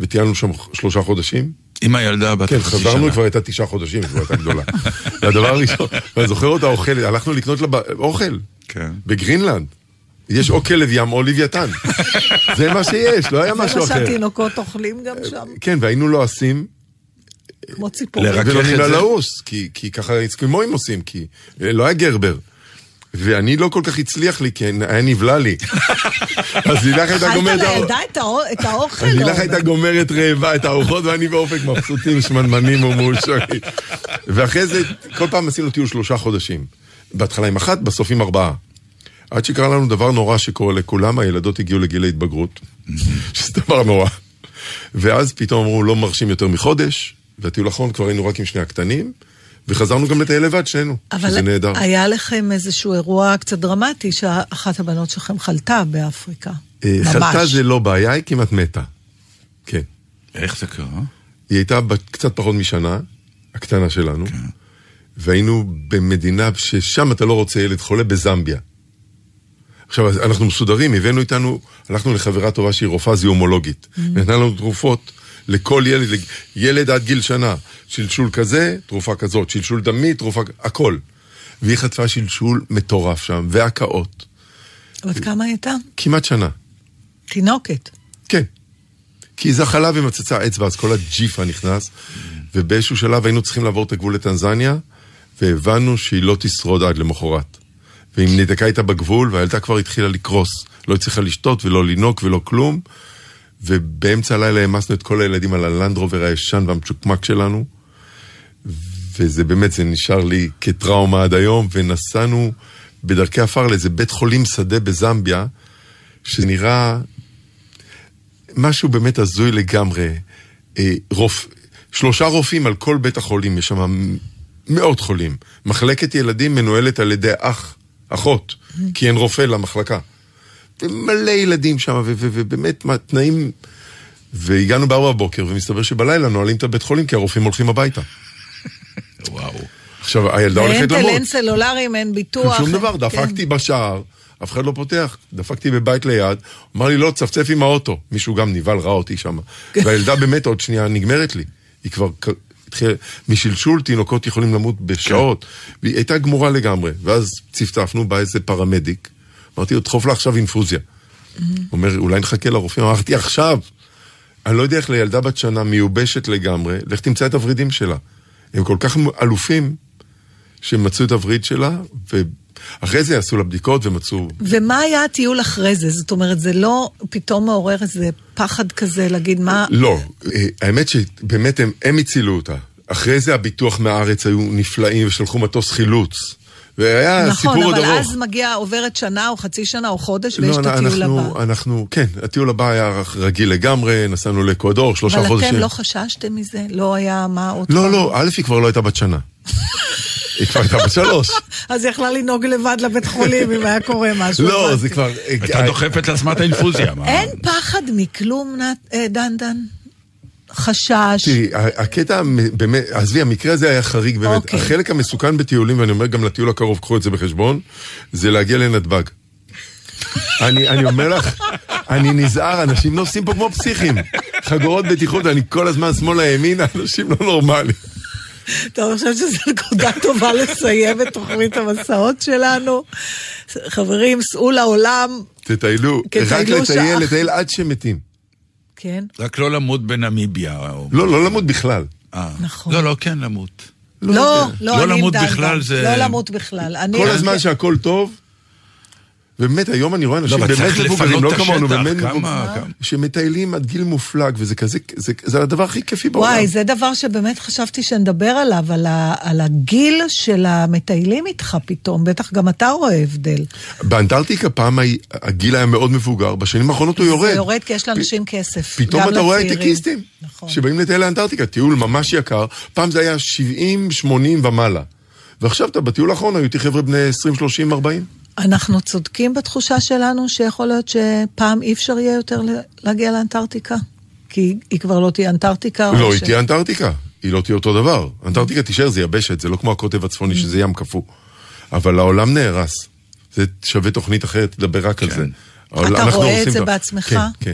וטיילנו שם שלושה חודשים. עם הילדה בת כן, חצי חזרנו, היא שנה. כבר הייתה תשעה חודשים, היא כבר הייתה גדולה. והדבר הראשון, ואני זוכר אותה אוכלת, הלכנו לקנות לה אוכל, כן. בגרינלנד. יש או כלב ים או לוויתן. זה מה שיש, לא היה זה משהו מה אחר. שהתינוקות אוכלים גם שם, כן, והיינו לועסים, כמו ציפורים. לרכך ונותנים את זה? לעוס, כי, ככה אסקימואים עושים, כי אה, לא היה גרבר. ואני לא כל כך הצליח לי, כי היה נבלע לי. אז לילך הייתה אכלת גומרת... לילדה את האו- את האוכל? אז לילך הייתה גומרת רעבה את הארוחות, ואני באופק מבסוטים, שמנמנים ומאושרים. ואחרי זה, כל פעם עשינו טיול שלושה חודשים. בהתחלה עם אחת, בסוף עם ארבעה. עד שקרה לנו דבר נורא שקורה לכולם, הילדות הגיעו לגיל ההתבגרות, שזה דבר נורא. ואז פתאום אמרו, לא מרשים יותר מחודש, והטיול האחרון כבר היינו רק עם שני הקטנים, וחזרנו גם לטייל לבד, שנינו, שזה נהדר. אבל היה לכם איזשהו אירוע קצת דרמטי, שאחת הבנות שלכם חלתה באפריקה. אה, ממש. חלתה זה לא בעיה, היא כמעט מתה. כן. איך זה קרה? היא הייתה בת קצת פחות משנה, הקטנה שלנו, והיינו במדינה ששם אתה לא רוצה ילד חולה, בזמביה. עכשיו, אנחנו מסודרים, הבאנו איתנו, הלכנו לחברה טובה שהיא רופאה זיהומולוגית. נתנה לנו תרופות לכל ילד, ילד עד גיל שנה. שלשול כזה, תרופה כזאת, שלשול דמי, תרופה, הכל. והיא חטפה שלשול מטורף שם, והקאות. בת כמה היא הייתה? כמעט שנה. תינוקת. כן. כי זה חלב ומצצה אצבע, אז כל הג'יפה נכנס, ובאיזשהו שלב היינו צריכים לעבור את הגבול לטנזניה, והבנו שהיא לא תשרוד עד למחרת. והיא נדקה איתה בגבול, והילדה כבר התחילה לקרוס. לא הצליחה לשתות ולא לינוק ולא כלום, ובאמצע הלילה העמסנו את כל הילדים על הלנדרובר הישן והמצ'וקמק שלנו, וזה באמת, זה נשאר לי כטראומה עד היום, ונסענו בדרכי עפר לאיזה בית חולים שדה בזמביה, שנראה משהו באמת הזוי לגמרי. אה, רופ... שלושה רופאים על כל בית החולים, יש שם מאות חולים. מחלקת ילדים מנוהלת על ידי אח, אחות, כי אין רופא למחלקה. ומלא ילדים שם, ובאמת, מה, תנאים... והגענו בארבע בבוקר, ומסתבר שבלילה נועלים את הבית חולים, כי הרופאים הולכים הביתה. וואו. עכשיו, הילדה הולכת למות. אין סלולריים, אין ביטוח. שום דבר, כן. דפקתי בשער, אף אחד לא פותח. דפקתי בבית ליד, אמר לי, לא, צפצף עם האוטו. מישהו גם נבהל, ראה אותי שם. והילדה באמת עוד שנייה נגמרת לי. היא כבר משלשול תינוקות יכולים למות בשעות. והיא הייתה גמורה לגמרי. ואז צפצפנו, בא איזה פרמדיק. אמרתי לו, דחוף לה עכשיו אינפוזיה. הוא אומר, אולי נחכה לרופאים. אמרתי, עכשיו. אני לא יודע איך לילדה בת שנה מיובשת לגמרי, לך תמצא את הוורידים שלה. הם כל כך אלופים, שהם מצאו את הווריד שלה, ואחרי זה עשו לה בדיקות ומצאו... ומה היה הטיול אחרי זה? זאת אומרת, זה לא פתאום מעורר איזה פחד כזה להגיד מה... לא, אה, האמת שבאמת הם, הם הצילו אותה. אחרי זה הביטוח מהארץ היו נפלאים ושלחו מטוס חילוץ. והיה נכון, סיפור עוד אבל ארוך. אז מגיע, עוברת שנה או חצי שנה או חודש, ויש לא, את הטיול אנחנו, הבא. אנחנו, כן, הטיול הבא היה רגיל לגמרי, נסענו לאקוודור, שלושה אבל חודשים. אתם לא חששתם מזה? לא היה מה עוד לא, פעם? לא, א', היא כבר לא הייתה בת שנה. היא כבר הייתה בת שלוש. אז היא יכלה לנהוג לבד לבית חולים אם היה קורה משהו. לא. זה כבר... הייתה דוחפת לעצמה את האינפוזיה. אין פחד מכלום, אה, דנדן? חשש? תראי, הקטע, באמת, עזבי, המקרה הזה היה חריג באמת. אוקיי. החלק המסוכן בטיולים, ואני אומר גם לטיול הקרוב, קחו את זה בחשבון, זה להגיע לנתב"ג. אני, אני אומר לך, אני נזהר, אנשים נוסעים פה כמו פסיכים. חגורות בטיחות, אני כל הזמן שמאלה ימינה, אנשים לא נורמליים. טוב, אני חושבת שזו נקודה טובה לסיים את תוכנית המסעות שלנו. חברים, סעו לעולם, תטיילו, רק לטייל. לטייל עד שמתים. כן, רק לא למות בנמיביה. או- לא, לא למות בכלל. אה. נכון. לא, לא, כן למות. לא. לא, לא למות. בכלל זה- לא למות בכלל. אני- כל הזמן שהכל טוב, ובאמת, היום אני רואה אנשים לא, באמת מבוגרים, לא את כמונו, באמת מבוגרים, שמטיילים עד גיל מופלג, וזה כזה, זה- זה הדבר הכי כיפי בעולם. וואי, זה דבר שבאמת חשבתי שנדבר עליו, על, ה, על הגיל של המטיילים איתך פתאום. בטח גם אתה רואה הבדל. באנטארקטיקה פעם הגיל היה מאוד מבוגר, בשנים האחרונות הוא יורד. זה יורד כי יש לאנשים כסף. פתאום אתה רואה. הייטקיסטים, נכון. שבאים לטייל לאנטארקטיקה, טיול ממש יקר, פעם זה היה 70, 80 ומעלה. ועכשיו אתה בטיול האחרון היו איתי חבר'ה בני 20, 30, 40. אנחנו צודקים בתחושה שלנו שיכול להיות שפעם אי אפשר יהיה יותר ל- להגיע לאנטארקטיקה? כי היא כבר לא תהיה אנטארקטיקה? לא, ש- היא תהיה אנטארקטיקה, היא לא תהיה אותו דבר. אנטארקטיקה תישאר, זה יבשת, זה לא כמו הקוטב הצפוני שזה ים קפוא. אבל העולם נהרס. זה שווה תוכנית אחרת, תדבר רק על זה. אתה רואה את הורסים זה ה- בעצמך? כן, כן.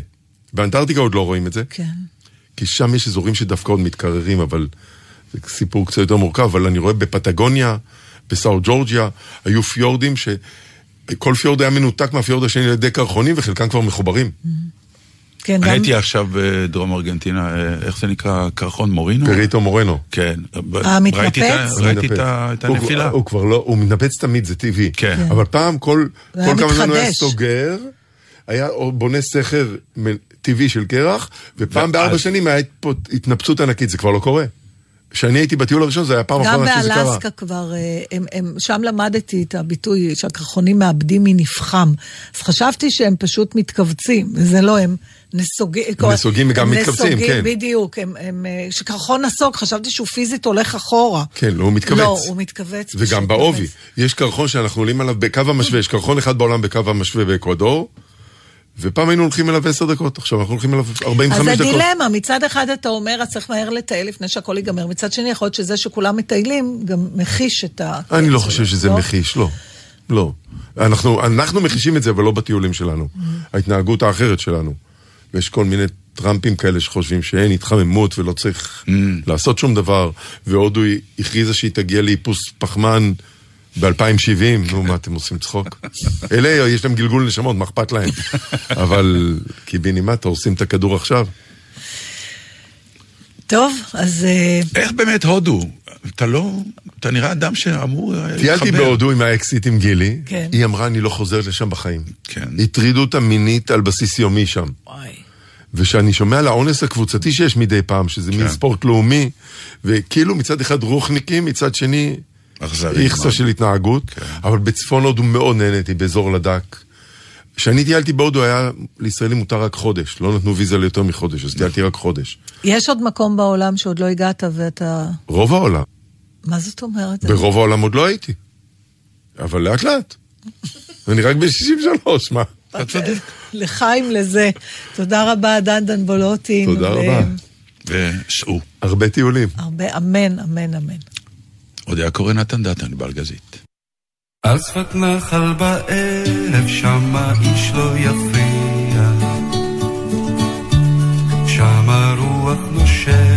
באנטארקטיקה עוד לא רואים את זה, כן. כי שם יש אזורים שדווקא עוד מתקררים, אבל זה סיפור קצת יותר מורכב, אבל אני רואה בפטגוניה, בסאו ג'ורג'יה, היו פיורדים ש... כל פיורד היה מנותק מהפיורד השני על ידי קרחונים, וחלקם כבר מחוברים. כן, אני גם... הייתי עכשיו בדרום ארגנטינה, אה, איך זה נקרא? קרחון מורינו? פריטו מורנו. כן. המתנפץ? ראיתי את ה- הוא ראיתי את הנפילה. הוא כבר לא, הוא מתנפץ תמיד, זה טבעי. כן. אבל פעם כל, כמה זמן הוא היה. סוגר, היה בונה סכר טבעי של קרח, ופעם ואז- בארבע שנים היה פה התנפצות ענקית, זה כבר לא קורה. כשאני הייתי בטיול הראשון, זה היה פעם גם אחרונה שזה קרה. באלסקה כבר, אה, הם, הם, שם למדתי את הביטוי שהקרחונים מאבדים מנפחם. אז חשבתי שהם פשוט מתכווצים, וזה לא, הם נסוגים. נסוגים הם מתכווצים, נסוגים, כן. בדיוק. הם, הם, אה, שקרחון נסוג, חשבתי שהוא פיזית הולך אחורה. כן, הוא מתכווץ. לא, הוא מתכווץ. וגם בעובי. יש קרחון שאנחנו עולים עליו בקו המשווה, יש קרחון אחד בעולם בקו המשווה באקוודור, ופעם היינו הולכים אליו עשר דקות, עכשיו אנחנו הולכים אליו 45 אז דקות. זה דילמה, מצד אחד אתה אומר, אז צריך מהר לטייל לפני שהכל ייגמר, מצד שני יכול להיות שזה שכולם מטיילים, גם מחיש את ה... אני לא זה, חושב שזה לא? מחיש, לא. לא. אנחנו, אנחנו מכחישים את זה, אבל לא בטיולים שלנו. ההתנהגות האחרת שלנו. ויש כל מיני טראמפים כאלה שחושבים שאין התחממות ולא צריך לעשות שום דבר, והודו הכריזה שהיא תגיע לאיפוס פחמן ב-2070, נו מה, אתם עושים צחוק? אלה, יש להם גלגול נשמות, מה אכפת להם? אבל קיבינימט, הורסים את הכדור עכשיו. טוב, אז אה, איך באמת הודו? אתה לא... אתה נראה אדם שאמור אה, טיילתי להתחבר. בהודו עם האקסיט עם גילי, כן. היא אמרה, אני לא חוזרת לשם בחיים. כן. הטרידו אותה מינית על בסיס יומי שם. וואי. וכשאני שומע על האונס הקבוצתי שיש מדי פעם, שזה מין כן. ספורט לאומי, וכאילו מצד אחד רוחניקים, מצד שני. איכסה של התנהגות, כן. אבל בצפון הודו מאוד נהניתי, באזור לדק. כשאני טיילתי בהודו היה לישראלים מותר רק חודש, לא נתנו ויזה ליותר מחודש, אז טיילתי רק חודש. יש עוד מקום בעולם שעוד לא הגעת ואתה... רוב העולם, מה זאת אומרת? ברוב העולם עוד לא הייתי. אבל לאט לאט. אני רק ב-63, מה? אתה צודק. לחיים לזה. תודה רבה, דנדן בולוטין. תודה רבה. ושעו. הרבה טיולים. הרבה, אמן, אמן, אמן. עוד היה קורא נתן דטן בלגזית. על שפת נחל בערב שמה איש לא יפריע שמה רוח נושבת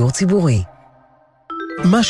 שידור ציבורי.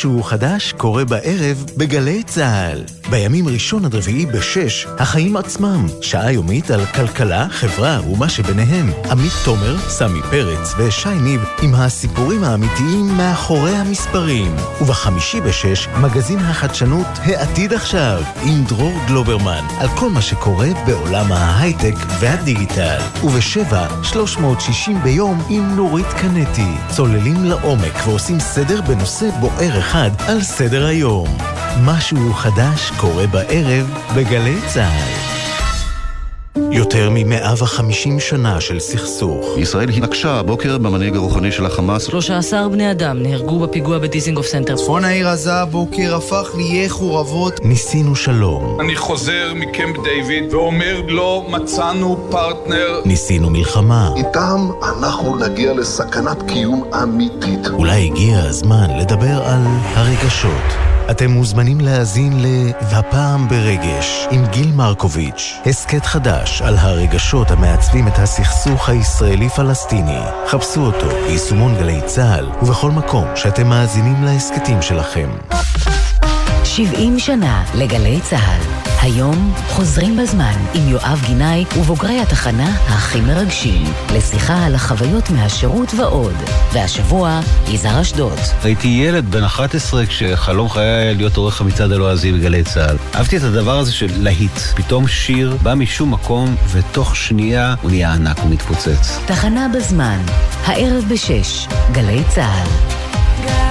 משהו חדש קורה בערב בגלי צה"ל. בימים ראשון עד רביעי בשש, החיים עצמם. שעה יומית על כלכלה, חברה ומה שביניהם. עמית תומר, סמי פרץ ושי ניב עם הסיפורים האמיתיים מאחורי המספרים. ובחמישי בשש, מגזין החדשנות העתיד עכשיו, עם דרור גלוברמן, על כל מה שקורה בעולם ההייטק והדיגיטל. ובשבע, 360 ביום עם נורית קנטי. צוללים לעומק ועושים סדר בנושא בוער אחד על סדר היום. משהו חדש קורה בערב בגלי צה"ל. יותר מ-150 שנה של סכסוך. ישראל התנקשה הבוקר במנהיג הרוחני של החמאס. 13 בני אדם נהרגו בפיגוע בדיזינגוף סנטר. צפון העיר עזה הבוקר הפך לעיי חורבות. ניסינו שלום. אני חוזר מקמפ דיוויד ואומר לא מצאנו פרטנר. ניסינו מלחמה. איתם אנחנו נגיע לסכנת קיום אמיתית. אולי הגיע הזמן לדבר על הרגשות. אתם מוזמנים להאזין ל "והפעם ברגש" עם גיל מרקוביץ', הסכת חדש על הרגשות המעצבים את הסכסוך הישראלי-פלסטיני. חפשו אותו ביישומון גלי צה"ל ובכל מקום שאתם מאזינים להסכתים שלכם. 70 שנה לגלי צה"ל. היום חוזרים בזמן עם יואב גינאי ובוגרי התחנה הכי מרגשים לשיחה על החוויות מהשירות ועוד. והשבוע, יזהר אשדוד. הייתי ילד בן 11 כשחלום חיי היה להיות עורך המצעד הלועזי בגלי צה"ל. אהבתי את הדבר הזה של להיט. פתאום שיר בא משום מקום ותוך שנייה הוא נהיה ענק ומתפוצץ. תחנה בזמן, הערב בשש, גלי צה"ל.